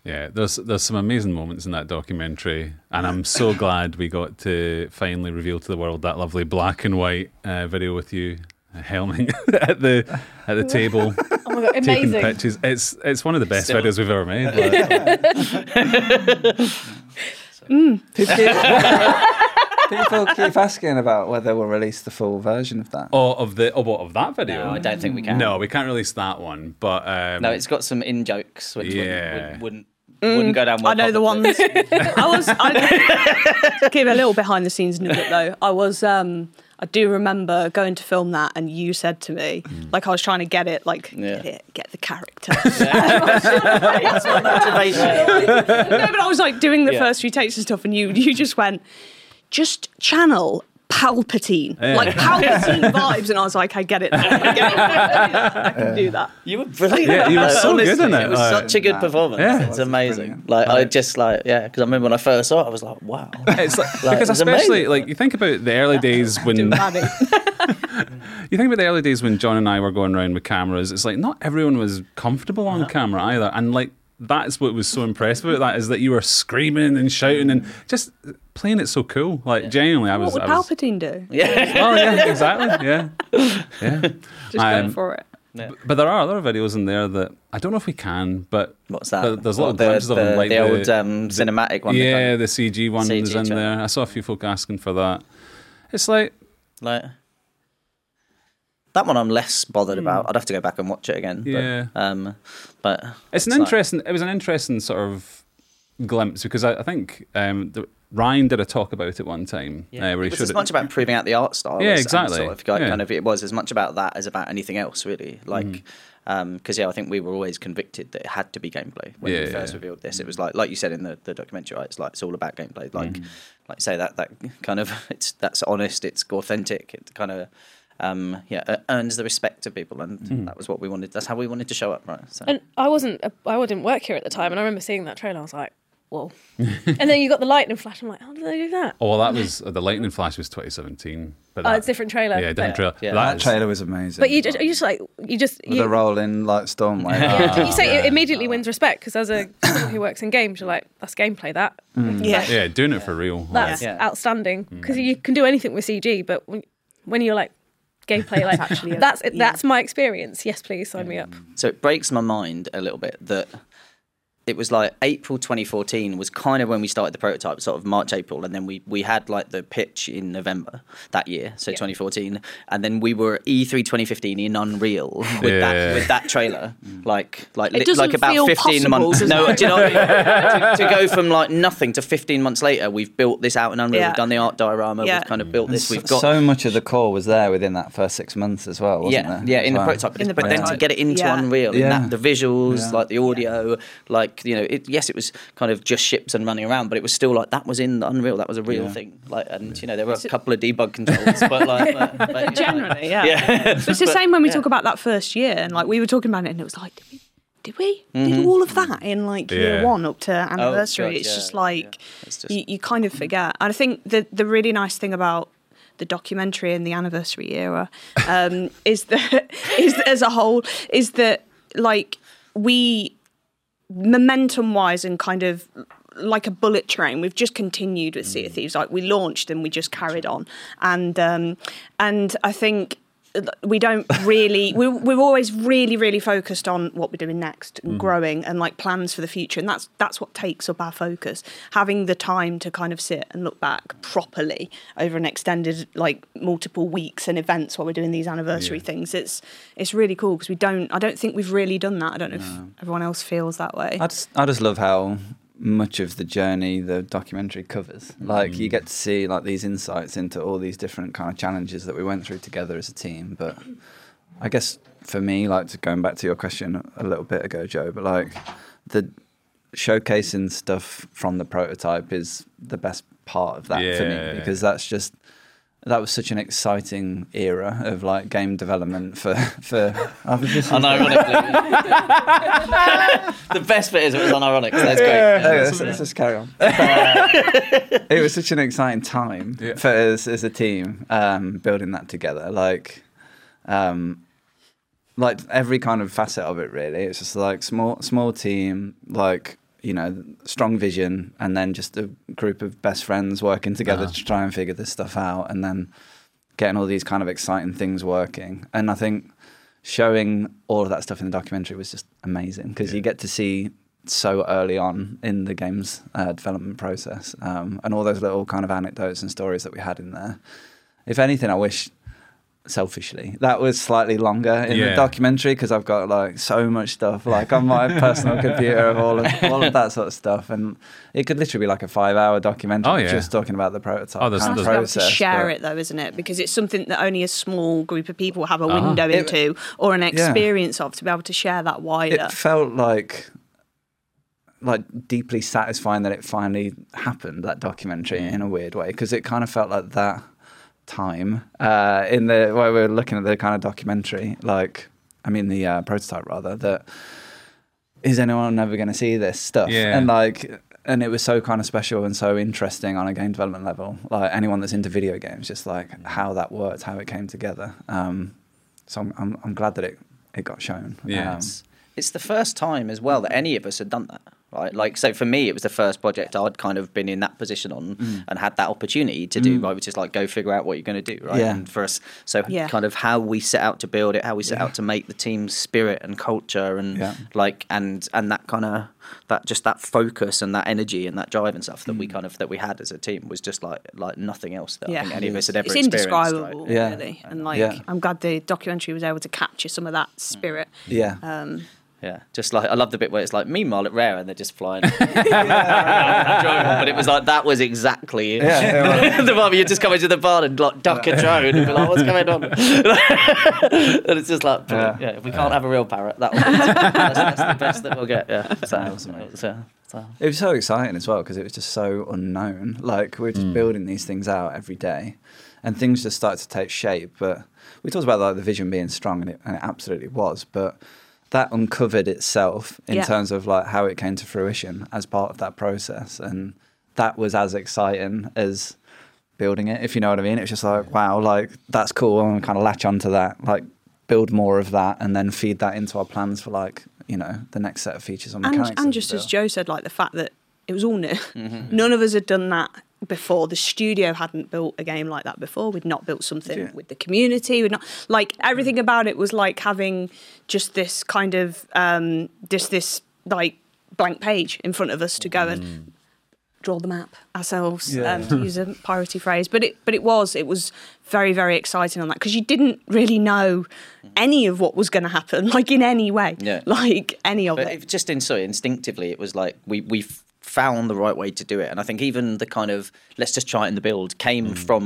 Yeah, there's there's some amazing moments in that documentary, and I'm so [laughs] glad we got to finally reveal to the world that lovely black and white uh, video with you uh, helming [laughs] at the at the table, [laughs] Oh my god, taking amazing. pictures. It's it's one of the best Still. videos we've ever made. like. People keep asking about whether we'll release the full version of that. oh, of the oh, what, of that video? No, I don't think we can. No, we can't release that one. But um, No, it's got some in jokes which Yeah. wouldn't, wouldn't, wouldn't, wouldn't go down well. I know the ones. [laughs] I was. I, give [laughs] a little behind the scenes nugget though, I was. um I do remember going to film that, and you said to me, like I was trying to get it, like Yeah. get it, get the character. [laughs] motivation. no, but I was like doing the Yeah. first few takes and stuff, and you you just went, just channel Palpatine, Yeah. like [laughs] Palpatine vibes, and I was like, I get it. Now. I, get it. I can do that. You were brilliant. Yeah, you were so Honestly, good in it, It was like- such a good Nah. performance. Yeah. it's It amazing. brilliant. Like I just like yeah, because I remember when I first saw it, I was like, wow. [laughs] it's like, Like, because it's especially amazing. like you think about the early [laughs] days when you think about the early days when John and I were going around with cameras. It's like not everyone was comfortable on uh-huh. camera either, and like that's what was so impressive about that is that you were screaming and shouting and just playing it so cool. Like genuinely, I was. What would I was, Palpatine do? Yeah. well, [laughs] yeah, exactly. Yeah, yeah. [laughs] Just going Um, for it. But there are other videos in there that I don't know if we can, but What's that? there's What, little the, glimpses of them, the- like the old um, cinematic one. Yeah, the CG one CG is in trailer. there. I saw a few folk asking for that. It's like like that one. I'm less bothered about. I'd have to go back and watch it again. Hmm. Yeah. But, um, but it's an like- interesting. It was an interesting sort of glimpse because I, I think um, the, Ryan did a talk about it one time uh, where he it was as much about proving out the art style. Yeah, as- exactly. Sort of, like, Yeah. kind of, it was as much about that as about anything else, really. Like, Mm-hmm. because yeah, I think we were always convicted that it had to be gameplay when Yeah, we first yeah. revealed this. It was like, like you said in the, the documentary, right? It's like it's all about gameplay. Like, Mm-hmm. like say that that kind of [laughs] it's that's honest, it's authentic, it kind of. Um, yeah, uh, earns the respect of people, and Mm-hmm. that was what we wanted. That's how we wanted to show up, right? So. And I wasn't, I didn't work here at the time, and I remember seeing that trailer. I was like, whoa. [laughs] and then you got the lightning flash. I'm like, how did they do that? Oh, well, that was uh, the Lightning Flash was 2017. But Oh, that- it's a different trailer. Yeah, different but- trailer. Yeah. That That is- trailer was amazing. But you just, you just like, you just, you, the roll in like Stormwave. [laughs] yeah, you say yeah. it immediately wins respect because as a [coughs] someone who works in games, you're like, that's gameplay. That Yeah. Yeah, doing it for real. that's Yeah. outstanding because you can do anything with CG, but when, when you're like gameplay, like actually a- that's yeah. that's my experience. Yes, please sign me up. So it breaks my mind a little bit that it was like April 2014 was kind of when we started the prototype, sort of March, April, and then we, we had like the pitch in November that year, so 2014, and then we were E E3 2015 in Unreal with Yeah. that with that trailer, like like It li- like about feel 15 possible, months. No, do you know what I mean? [laughs] to, to go from like nothing to 15 months later, we've built this out in Unreal. Yeah. We've done the art diorama. Yeah. We've kind of built this. So- We've got so much of the core was there within that first six months as well, wasn't yeah, there? yeah, in the prototype. In the but then to get it into Yeah. Unreal, Yeah. and that, the visuals, Yeah. like the audio, like you know, it, yes, it was kind of just ships and running around, but it was still like that was in Unreal. That was a real Yeah. thing. Like, and you know, there were a couple of debug controls, but like, [laughs] but, but, you know, Generally, yeah. yeah. But it's the [laughs] same when we talk about that first year, and like we were talking about it, and it was like, did we? Did we? Did all of that in like year one up to anniversary? God, it's yeah, just yeah. like It's just- you, you kind of forget. And I think the the really nice thing about the documentary and the anniversary era um, [laughs] is that is as a whole is that like we momentum wise and kind of like a bullet train we've just continued with sea of thieves. Like we launched and we just carried on. And um and i think we don't really we, we're always really really focused on what we're doing next and mm. growing and like plans for the future. And that's that's what takes up our focus. Having the time to kind of sit and look back properly over an extended like multiple weeks and events while we're doing these anniversary Yeah. things it's it's really cool because we don't i don't think we've really done that. I don't know if everyone else feels that way. I just, I just love how much of the journey the documentary covers. Like you get mm. to see like these insights into all these different kind of challenges that we went through together as a team. But I guess for me, like to going back to your question a little bit ago, Joe, but like the showcasing stuff from the prototype is the best part of that for me because that's just that was such an exciting era of like game development for for. I've just Unironically. the best bit is it was unironic. So that's great. Okay, Yeah. let's, let's just carry on. [laughs] [laughs] it was such an exciting time Yeah. for us as a team um, building that together. Like, um, like every kind of facet of it. Really, it's just like small, small team, like you know, strong vision, and then just a group of best friends working together Uh-huh. to try and figure this stuff out, and then getting all these kind of exciting things working. And I think showing all of that stuff in the documentary was just amazing because you get to see so early on in the game's uh, development process um, and all those little kind of anecdotes and stories that we had in there. If anything, I wish selfishly that was slightly longer in Yeah. the documentary because I've got like so much stuff like on my [laughs] personal computer of all of all of that sort of stuff and it could literally be like a five hour documentary Oh, yeah. just talking about the prototype Oh, there's- kind Nice of to process to share but- it though, isn't it? Because it's something that only a small group of people have a Uh-huh. window It- into or an experience of to be able to share that wider. it felt like like deeply satisfying that it finally happened that documentary in a weird way because it kind of felt like that time uh, in the where we were looking at the kind of documentary like I mean the uh, prototype rather that is anyone ever going to see this stuff Yeah. and like and it was so kind of special and so interesting on a game development level like anyone that's into video games just like how that worked how it came together um, so I'm, I'm, I'm glad that it, it got shown Yeah. Um, it's the first time as well that any of us had done that. Right, like so for me, it was the first project I'd kind of been in that position on Mm. and had that opportunity to do. Right, which is like go figure out what you're going to do. Right, Yeah. and for us, so Yeah. kind of how we set out to build it, how we set out to make the team's spirit and culture, and Yeah. like and and that kind of that just that focus and that energy and that drive and stuff that Mm. we kind of that we had as a team was just like like nothing else that I Yeah. think any of us had ever it's experienced. right? indescribable, Yeah. really. And like, Yeah. I'm glad the documentary was able to capture some of that spirit. Yeah. Um, Yeah, just like I love the bit where it's like meanwhile at Rare and they're just flying. [laughs] [laughs] but it was like that was exactly it. Yeah, [laughs] the moment you just come into the bar and like duck a drone and be like, "What's going on?" and it's just like, yeah. Yeah. if we can't have a real parrot, that that's, that's the best that we'll get. Yeah, so, so, so, It was so exciting as well because it was just so unknown. Like we are just mm. building these things out every day, and things just started to take shape. But we talked about like the vision being strong, and it, and it absolutely was. But that uncovered itself in Yeah. terms of like how it came to fruition as part of that process, and that was as exciting as building it. If you know what I mean, it was just like wow, like that's cool. I'm kind of latch onto that, like build more of that, and then feed that into our plans for like you know the next set of features on and, mechanics. that and just as. Joe said, like the fact that it was all new. Mm-hmm. None of us had done that before. The studio hadn't built a game like that before. We'd not built something Yeah. with the community. We'd not like everything about it was like having just this kind of um, just this like blank page in front of us to go and draw the map ourselves Yeah. um, to use a [laughs] piratey phrase but it but it was it was very very exciting on that because you didn't really know any of what was going to happen [laughs] like in any way Yeah. like any of But it just in so instinctively, it was like we we found the right way to do it, and I think even the kind of let's just try it in the build came mm. from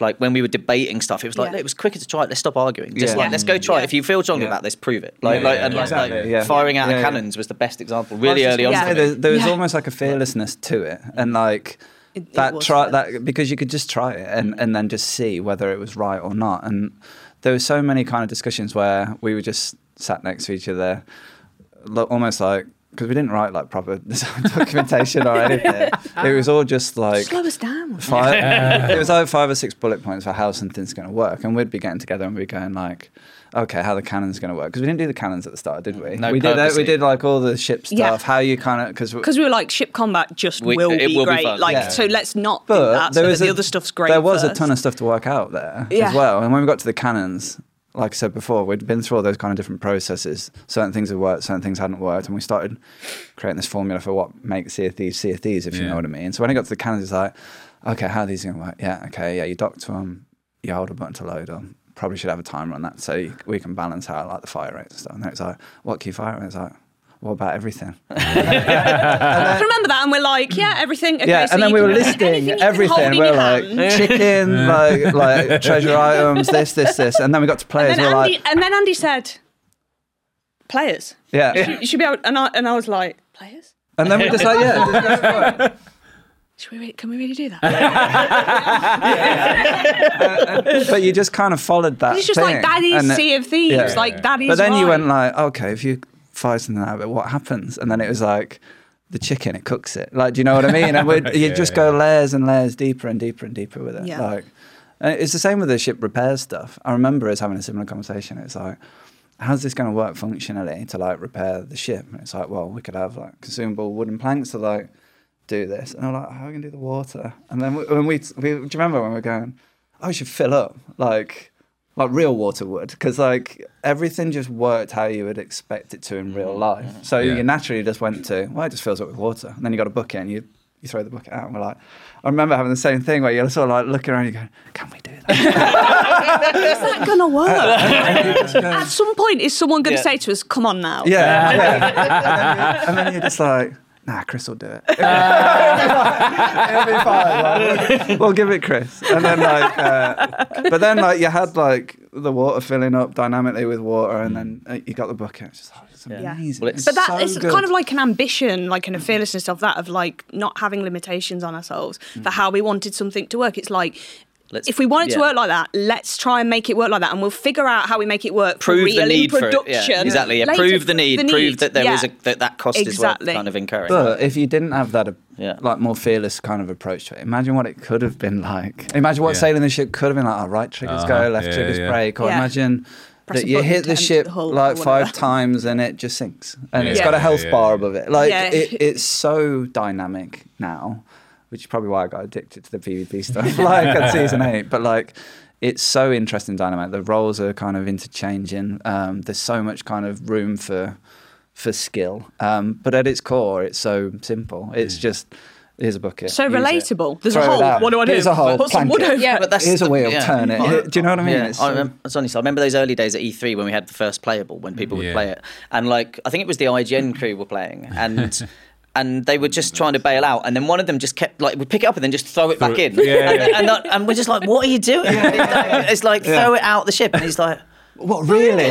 like when we were debating stuff. It was like Yeah. it was quicker to try it. Let's stop arguing. Just Yeah. like let's go try it. If you feel strongly Yeah. about this, prove it. Like Yeah, like yeah, and yeah. like, like yeah. firing out Yeah, of yeah. cannons was the best example. Really I was early just on. Yeah. There, there was Yeah. almost like a fearlessness to it, and like It- it that was try that because you could just try it and and then just see whether it was right or not. And there were so many kind of discussions where we were just sat next to each other, almost like because we didn't write like proper [laughs] documentation or anything. [laughs] It was all just like slow us down five. [laughs] it was like five or six bullet points for how something's going to work, and we'd be getting together and we'd be going like, okay, how the cannon's going to work because we didn't do the cannons at the start, did we? No, we did. uh. We did like all the ship stuff. Yeah. How you kind of because because we were like ship combat just We- will it be will be great fun. like Yeah. so let's not do but that there so was that the a- other stuff's great There was a ton of stuff to work out there Yeah. as well. And when we got to the cannons, like I said before, we'd been through all those kind of different processes. Certain things had worked, certain things hadn't worked, and we started creating this formula for what makes Sea of Thieves Sea of Thieves, if you know what I mean. So when I got to the cannons, it's like, okay, how are these going to work? Yeah, okay, yeah, you dock to them, you hold a button to load them. Probably should have a timer on that so you, we can balance out like the fire rates and stuff. And then it's like, what key fire? And it's like, what about everything? [laughs] [laughs] I remember that and we're like yeah everything okay, yeah, so and then we were listing anything you can hold everything. We're like hand. chicken, like like treasure [laughs] items, this, this, this, and then we got to players. and then, We're Andy, like, and then Andy said players yeah, you should be able and I, and I was like players and then we just like, yeah, just go for it. should we re- can we really do that but you just kind of followed that. it's just thing. like that is And Sea of Thieves yeah. like that is But then you went like, okay, if you fire something out of it, what happens? And then it was like. The chicken, it cooks it. Like, do you know what I mean? And we'd, [laughs] you Yeah, just yeah. go layers and layers deeper and deeper and deeper with it. Yeah. Like, and it's the same with the ship repair stuff. I remember us having a similar conversation. It's like, how's this going to work functionally to like repair the ship? And it's like, well, we could have like consumable wooden planks to like do this. And I'm like, how are we going to do the water? And then we- when we, we do you remember when we were going, oh, we should fill up like like real water would because like everything just worked how you would expect it to in real mm-hmm. life. Mm-hmm. So Yeah. you naturally just went to well, it just fills up with water, and then you got a bucket and you you throw the bucket out, and we're like, I remember having the same thing where you're sort of like looking around, and you go, can we do that? [laughs] is that gonna work And you just go, at some point is someone going to Yeah. say to us come on now yeah, yeah. and, then you, and then you're just like. Nah, Chris will do it. [laughs] It'll be fine. like, we'll, we'll give it Chris. And then like, uh, but then like you had like the water filling up dynamically with water, and then uh, you got the bucket. It's just oh, it's amazing. Well, it's- But that so it's good. kind of like an ambition, like an a fearlessness of that, of like not having limitations on ourselves for how we wanted something to work. It's like Let's- if we want it to work like that, let's try and make it work like that, and we'll figure out how we make it work. prove for real the need in for it. Yeah, exactly. Yeah, later. prove the need. Prove that there yeah. is a that that cost is Exactly. worth kind of incurring. But if you didn't have that, uh, Yeah. like more fearless kind of approach to it, imagine what it could have been like. Imagine what Yeah. sailing the ship could have been like. Oh, right triggers Uh-huh. go, left Yeah, triggers yeah. brake. Or Yeah. imagine press that you hit the ship the like five times and it just sinks, and it's got a Yeah, health yeah, bar above it. Like Yeah. it, it's so dynamic now, which is probably why I got addicted to the PvP [laughs] stuff. like at season [laughs] eight, but like. It's so interesting, dynamic. The roles are kind of interchanging. Um, there's so much kind of room for for skill, um, but at its core, it's so simple. It's just here's a bucket. So use it. relatable. There's a Throw it hole. What do I do? Here's a hole. Put some plank wood it. over Yeah, but that's Here's a the- wheel. yeah. Turn it. Do you know what I mean? Yeah, It's I remember, it's honest. I remember those early days at E3 when we had the first playable, when people would Yeah. play it, and like I think it was the IGN crew were playing, and [laughs] and they were just trying to bail out, and then one of them just kept like would pick it up and then just throw it back it- in, yeah, and, yeah. and, that- and we're just like, what are you doing? It's like throw it out the ship, and he's like. What really? [laughs]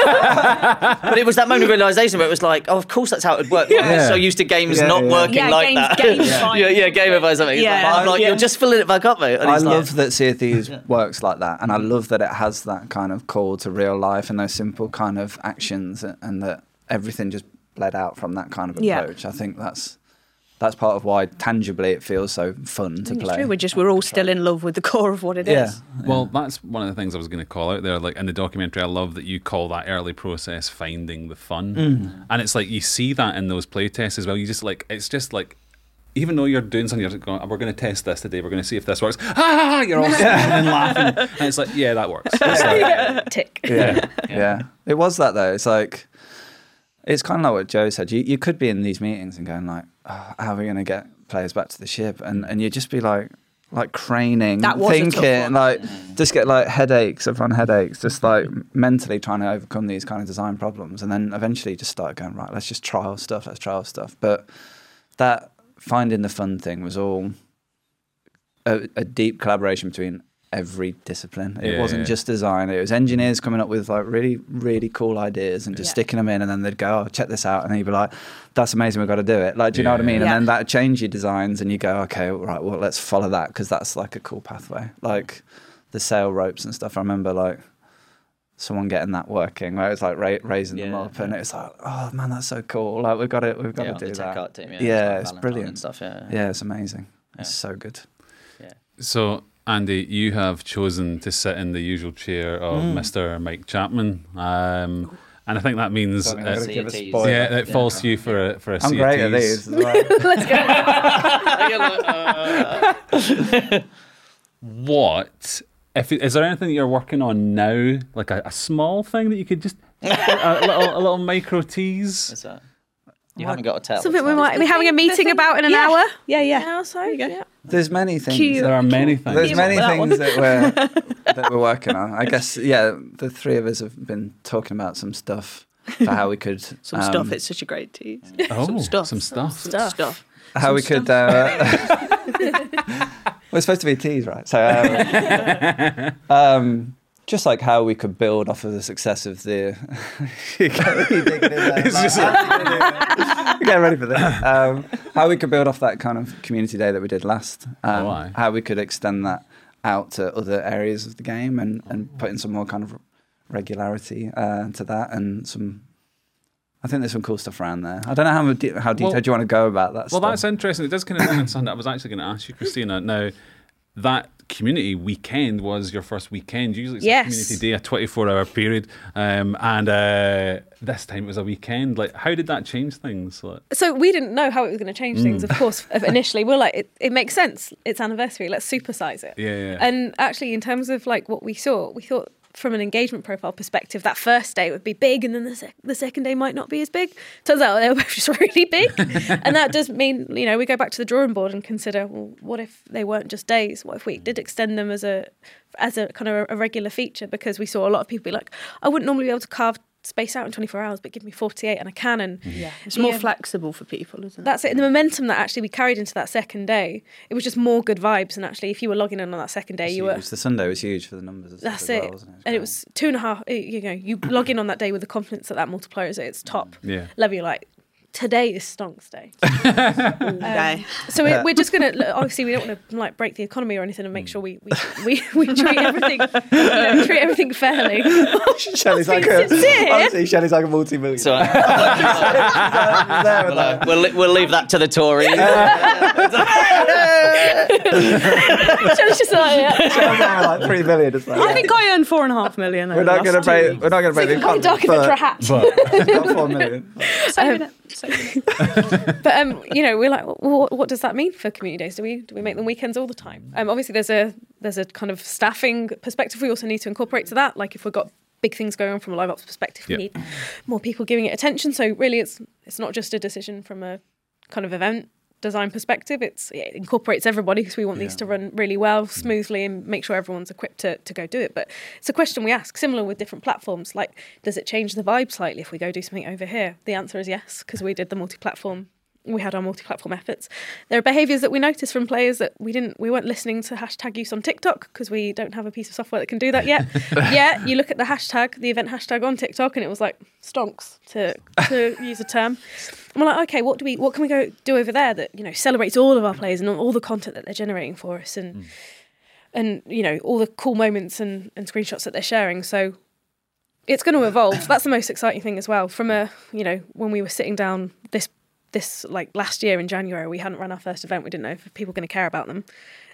But it was that moment of realization where it was like, oh, of course that's how it would work. Yeah. We're so used to games Yeah, not yeah. working Yeah, like games- that. gamify. yeah, yeah, gamify something. He's Yeah. like, I'm like, Yeah. you're just filling it back up, mate. And I he's like, love that Sea of Thieves works like that, and I love that it has that kind of call to real life and those simple kind of actions, and that everything just bled out from that kind of Yeah. approach. I think that's that's part of why tangibly it feels so fun to It's play. true. We're just we're all still in love with the [laughs] core of what it is. yeah. Well, that's one of the things I was going to call out there. Like in the documentary, I love that you call that early process finding the fun, Mm. and it's like you see that in those play tests as well. You just like it's just like. Even though you're doing something, you're just going, we're going to test this today. We're going to see if this works. [laughs] Ah, you're all sitting and laughing, and it's like, yeah, that works. [laughs] It's like, Tick. yeah, yeah. It was that though. It's like it's kind of like what Joe said. You you could be in these meetings and going like, oh, how are we going to get players back to the ship? And and you'd just be like like craning, thinking, like just get like headaches upon headaches, just like mentally trying to overcome these kind of design problems. And then eventually just start going right. Let's just trial stuff. Let's trial stuff. But that finding the fun thing was all a, a deep collaboration between every discipline. It Yeah, wasn't yeah. just design. It was engineers coming up with like really, really cool ideas and just Yeah. sticking them in, and then they'd go, "Oh, check this out," and then you'd be like, "That's amazing. We've got to do it." Like, do you know what I mean? Yeah. And then that would change your designs, and you go, "Okay, right. Well, let's follow that because that's like a cool pathway." Like the sail ropes and stuff. I remember like. Someone getting that working, where it was like ra- raising them Yeah, up, and it was like, oh man, that's so cool! Like we've got to, we've got yeah, to do the tech that. art team. Yeah, Yeah, like it's brilliant. and stuff. Yeah, Yeah, it's amazing. It's so good. yeah. So, Andy, you have chosen to sit in the usual chair of Mm. Mr. Mike Chapman, um, and I think that means uh, gonna give a spoiler. yeah, it falls to you for a for a I'm great at CATs. these. as well. [laughs] [laughs] [laughs] What if is there anything that you're working on now, like a, a small thing that you could just a, little a little micro tease? What's that? You haven't got to tell. Something we might be having a meeting about in an Yeah. hour. Yeah, yeah. Yeah, so, you go. yeah. There's many things. Cute. There are many things. There's many That things that we're [laughs] that we're working on. I guess yeah, the three of us have been talking about some stuff for how we could [laughs] Some um, stuff. It's such a great tease. oh, some stuff. Some stuff. Stuff. Stuff. how we could. Uh, [laughs] we're supposed to be a tease, right? So, um, um, just like how we could build off of the success of the. [laughs] You can't really dig it in there. It's just [laughs] Get ready for this. Um, how we could build off that kind of community day that we did last. Um, Oh, how we could extend that out to other areas of the game and, and put in some more kind of regularity uh, to that and some. I think there's some cool stuff around there. I don't know how de- how detailed Well- you want to go about that. Well, stuff. that's interesting. It does kind of bring in something I was actually going to ask you, Christina. Now, that community weekend was your first weekend. Usually, it's Yes. a community day, a twenty-four hour period, um, and uh, this time it was a weekend. Like, how did that change things? Like, So we didn't know how it was going to change things, Mm. [laughs] of course, initially. We are like, it, it makes sense. It's anniversary. Let's supersize it. Yeah, yeah. And actually, in terms of like what we saw, we thought from an engagement profile perspective, that first day would be big, and then the, sec- the second day might not be as big. Turns out they were both just really big, [laughs] and that does mean you know we go back to the drawing board and consider well, what if they weren't just days? What if we did extend them as a as a kind of a, regular feature? Because we saw a lot of people be like, I wouldn't normally be able to carve space out in 24 hours, but give me 48 and I can. And Yeah. It's more Yeah. flexible for people, isn't it? that's it. And the momentum that actually we carried into that second day, it was just more good vibes. And actually, if you were logging in on that second day, It's you were. huge. The Sunday was huge for the numbers. That's as it. well, wasn't and great. it was two and a half. You know, you log in on that day with the confidence that that multiplier is at its top yeah. level. You're like, today is stonks day. [laughs] Um, okay. So we, we're just gonna obviously we don't want to like break the economy or anything and make hmm. sure we we, we, we treat everything [laughs] you know, treat everything fairly. [laughs] Shelley's like being a, sincere. honestly, Shelley's like a multi-million. So, There we'll, uh, we'll, we'll leave that to the Tories. It's just like, yeah. like three million. It's like, I think I earned four and a half million. we're not going to pay. We're not going to pay the Buy economy, dark in the hat. but got four million. [laughs] But um, you know, we're like, well, what, what does that mean for community days? Do we do we make them weekends all the time? Um, obviously, there's a there's a kind of staffing perspective we also need to incorporate to that. Like, if we've got big things going on from a live ops perspective, we Yeah. need more people giving it attention. So really, it's it's not just a decision from a kind of event design perspective. It's it incorporates everybody because we want these to run really well, mm. smoothly, and make sure everyone's equipped to, to go do it. But it's a question we ask, similar with different platforms. Like, does it change the vibe slightly if we go do something over here? The answer is yes, because we did the multi-platform. We had our multi-platform efforts. There are behaviours that we noticed from players that we didn't. We weren't listening to hashtag use on TikTok because we don't have a piece of software that can do that yet. [laughs] yeah, you look at the hashtag, the event hashtag on TikTok, and it was like stonks to to [laughs] use a term. And we're like, okay, what do we, what can we go do over there that you know celebrates all of our players and all the content that they're generating for us, and hmm. and you know all the cool moments and, and screenshots that they're sharing. So it's going to evolve. That's the most exciting thing as well. From a you know when we were sitting down this this like last year in January, we hadn't run our first event. We didn't know if people were going to care about them.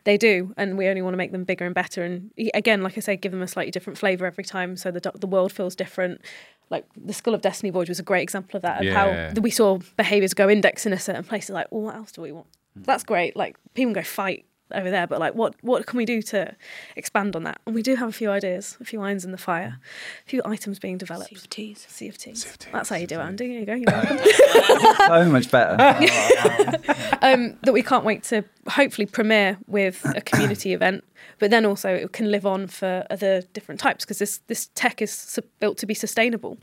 They do, and we only want to make them bigger and better. And again, like I say, give them a slightly different flavour every time, so the the world feels different. Like the Skull of Destiny Voyage was a great example of that. Of Yeah. how we saw behaviours go index in a certain place. Like, well, what else do we want? Hmm. That's great. Like people can go fight over there, but like, what what can we do to expand on that? And we do have a few ideas, a few irons in the fire, a few items being developed. CFTs. CFTs. That's how you do it, Andy. There you go. You're welcome. [laughs] So much better. [laughs] um, that we can't wait to hopefully premiere with a community [coughs] event, but then also it can live on for other different types because this this tech is su- built to be sustainable.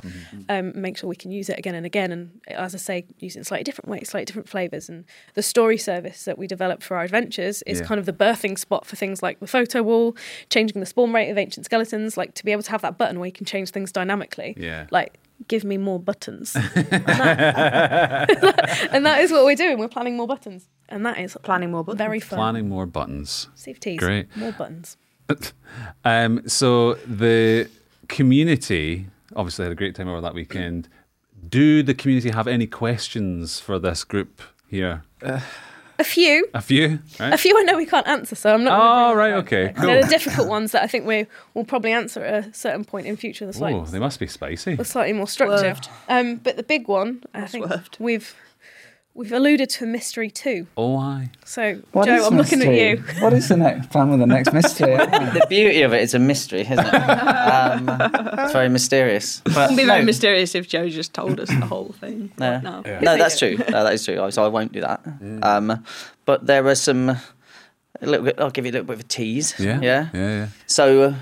Um, make sure we can use it again and again, and as I say, use it in slightly different ways, slightly different flavors. And the story service that we develop for our adventures is Yeah. kind of the birthing spot for things like the photo wall, changing the spawn rate of ancient skeletons, like to be able to have that button where you can change things dynamically. Yeah. Like give me more buttons. [laughs] and, that, [laughs] and that is what we're doing. We're planning more buttons. And that is Planning more buttons. very fun. Planning more buttons. CFTs. Great. More buttons. [laughs] Um, so the community obviously had a great time over that weekend. Do the community have any questions for this group here? A few. A few, right? A few I know we can't answer, so I'm not. Oh, right, them up. okay, They're the difficult ones that I think we will probably answer at a certain point in future. The Oh, they must be spicy. the slightly more structured. Um, but the big one, I think swerved. we've we've alluded to a mystery too. Oh, I. So What Joe, I'm looking at you. What is the next plan with the next mystery? [laughs] The beauty of it is a mystery, isn't it? Um, it's very mysterious. But it wouldn't be very no, mysterious if Joe just told us the whole thing. No. But no. No, that's true. No, that is true. So I won't do that. Um, but there are some. A little bit. I'll give you a little bit of a tease. Yeah. Yeah. Yeah, yeah. So, uh,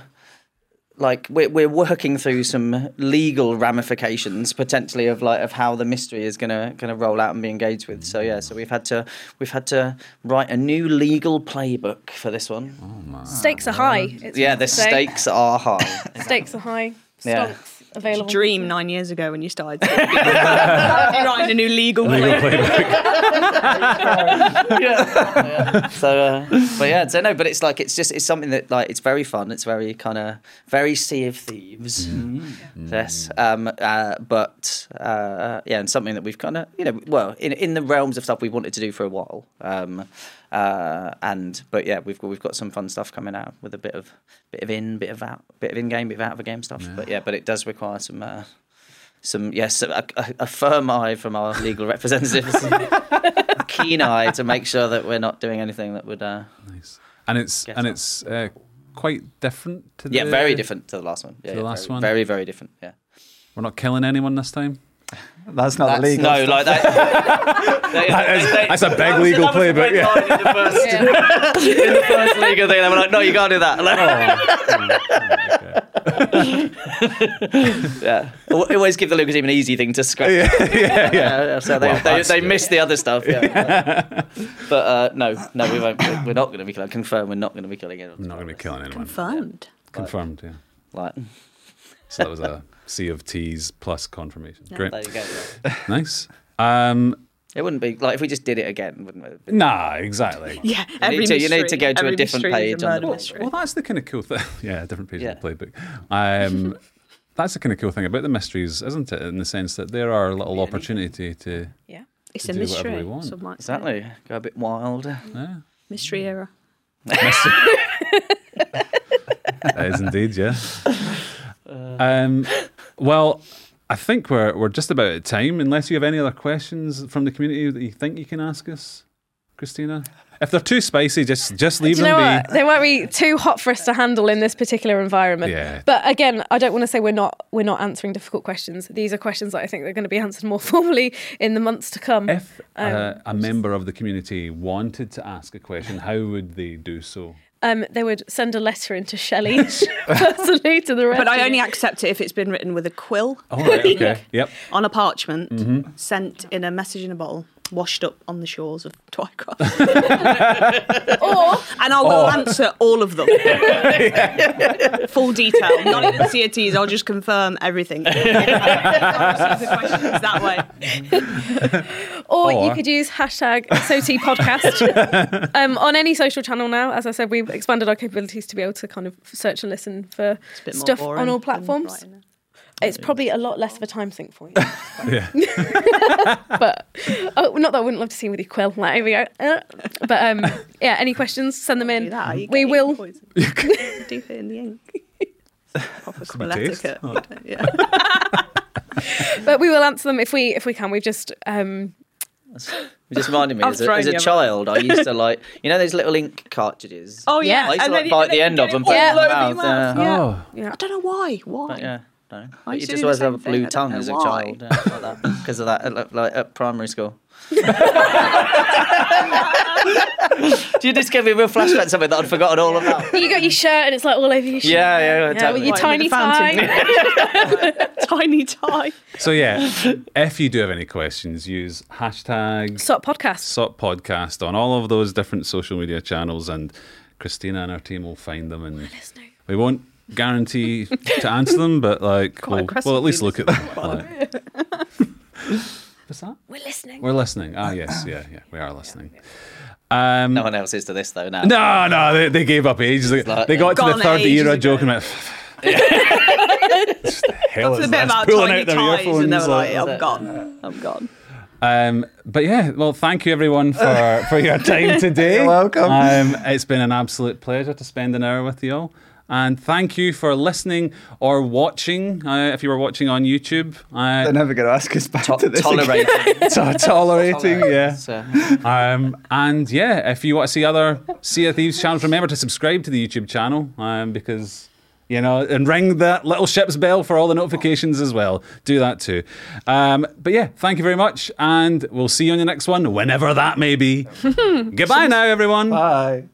like, we're we're working through some legal ramifications potentially of like of how the mystery is gonna gonna roll out and be engaged with. So yeah. So we've had to we've had to write a new legal playbook for this one. Oh, stakes are high. it's yeah, the stakes are high. [laughs] Stakes are high. Yeah. Stonks available. Dream nine years ago when you started [laughs] writing a new legal, play. [laughs] yeah. So, uh, but yeah, so no, but it's like it's just it's something that like it's very fun. It's very kind of very Sea of Thieves. Yes, um, uh, but uh, yeah, and something that we've kind of you know well in in the realms of stuff we wanted to do for a while. Um, uh, and but yeah, we've got we've got some fun stuff coming out with a bit of bit of in, bit of out, bit of in game, bit of out of a game stuff. But yeah, but it does require some. Uh, some yes, a, a, a firm eye from our legal [laughs] representatives, a [laughs] keen eye to make sure that we're not doing anything that would. Uh, Nice. And it's and it's uh, quite different to the yeah, the very different to the last one. Yeah, the yeah, last very, one? very very different. Yeah, We're not killing anyone this time. That's not That's- legal. no, stuff. like that. [laughs] They- is- they- that's a big that legal that was the playbook, yeah. In the first, in the first legal thing, they were like, "No, you can't do that." [laughs] yeah, Al- always give the legal team an easy thing to scratch. yeah, yeah. Yeah, so they, Well, they, that's they good. missed the other stuff. Yeah. [laughs] but uh, no, no, we won't. We're not going to be killing. Confirm, we're not going to be killing anyone. I'm not going to be killing anyone. Confirmed. Confirmed, yeah. Like, So that was a sea of T's plus confirmation. Great. there you go. yeah. [laughs] Nice. Um, It wouldn't be like if we just did it again, wouldn't it? nah, exactly. [laughs] Yeah, You every need to- you need mystery- to go to a every different mystery page a on the murder mystery. Well, that's the kind of cool thing. [laughs] yeah, different page Yeah. of the playbook. Um, that's the kind of cool thing about the mysteries, isn't it? In the sense that there are a little opportunity to. Yeah. It's to a do mystery. we want. some might say. Exactly. Go a bit wild. Yeah. Mystery era. That is indeed, yeah. Um, well, I think we're we're just about at time. Unless you have any other questions from the community that you think you can ask us, Christina. If they're too spicy, just just leave Do you know them what? be. They might be too hot for us to handle in this particular environment. Yeah. But again, I don't want to say we're not we're not answering difficult questions. These are questions that I think are going to be answered more [laughs] formally in the months to come. If uh, Um, a member of the community wanted to ask a question, how would they do so? Um, they would send a letter into Shelley [laughs] personally to the rest. But I only accept it if it's been written with a quill Oh, right, okay. [laughs] Yep. on a parchment, Mm-hmm. sent in a message in a bottle, washed up on the shores of Twycross. [laughs] or and I will answer all of them. Full detail, not even CATs. I'll just confirm everything. Answer the questions [laughs] that way. Or, Or- you could use hashtag SOT podcast [laughs] um, on any social channel now. As I said, we've expanded our capabilities to be able to kind of search and listen for bit more stuff boring on all than platforms. writing it. It's probably a lot less of a time sink for you. [laughs] Yeah. [laughs] but oh, not that I wouldn't love to see you with your quill. Like, here we go. Uh, but um, yeah, any questions? Send them Do in. that, you We will. ink [laughs] poison. Deep it in the ink. Proper quill taste. etiquette. Yeah. But we will answer them if we if we can. We've just um, It just reminded me as a, as a child, I used to like, you know, those little ink cartridges. Oh Yeah. I used to and like then- bite the end of them, it put it in all my over your mouth. mouth. yeah. Oh. yeah. I don't know why. Why? But yeah, no. I It used to just always have a blue tongue as a why. child, yeah, like [laughs] because of that, at, like at primary school. [laughs] Do you just give me a real flashback to something that I'd forgotten all about? You got your shirt and it's like all over your shirt. Yeah, yeah, yeah with your tiny with the fountain. tie. [laughs] Tiny tie. So yeah, if you do have any questions, use hashtag SOT podcast. SOT podcast on all of those different social media channels, and Christina and our team will find them, and we won't guarantee to answer them, but like we'll, we'll at least look at them. Like- What's that? We're listening. We're listening. Ah, yes, yeah, yeah, we are listening. Um, No one else is to this though now. no, no, they, they gave up ages ago. like- they got to the third ages era ago. joking about. [laughs] hell It's is a bit this? about Pulling tiny out their ties, and they earphones, were like, like- "I'm gone, I'm gone." Um, but yeah, well, thank you everyone for, for your time [laughs] today. You're welcome. Um, it's been an absolute pleasure to spend an hour with you all. And thank you for listening or watching. Uh, if you were watching on YouTube, They're uh, never going to ask us back To- to this. tolerating. [laughs] to- tolerating, yeah. Um, and yeah, if you want to see other Sea of Thieves channels, remember to subscribe to the YouTube channel um, because you know, and ring that little ship's bell for all the notifications as well. Do that too. Um, but yeah, thank you very much, and we'll see you on the next one, whenever that may be. [laughs] Goodbye now, everyone. Bye.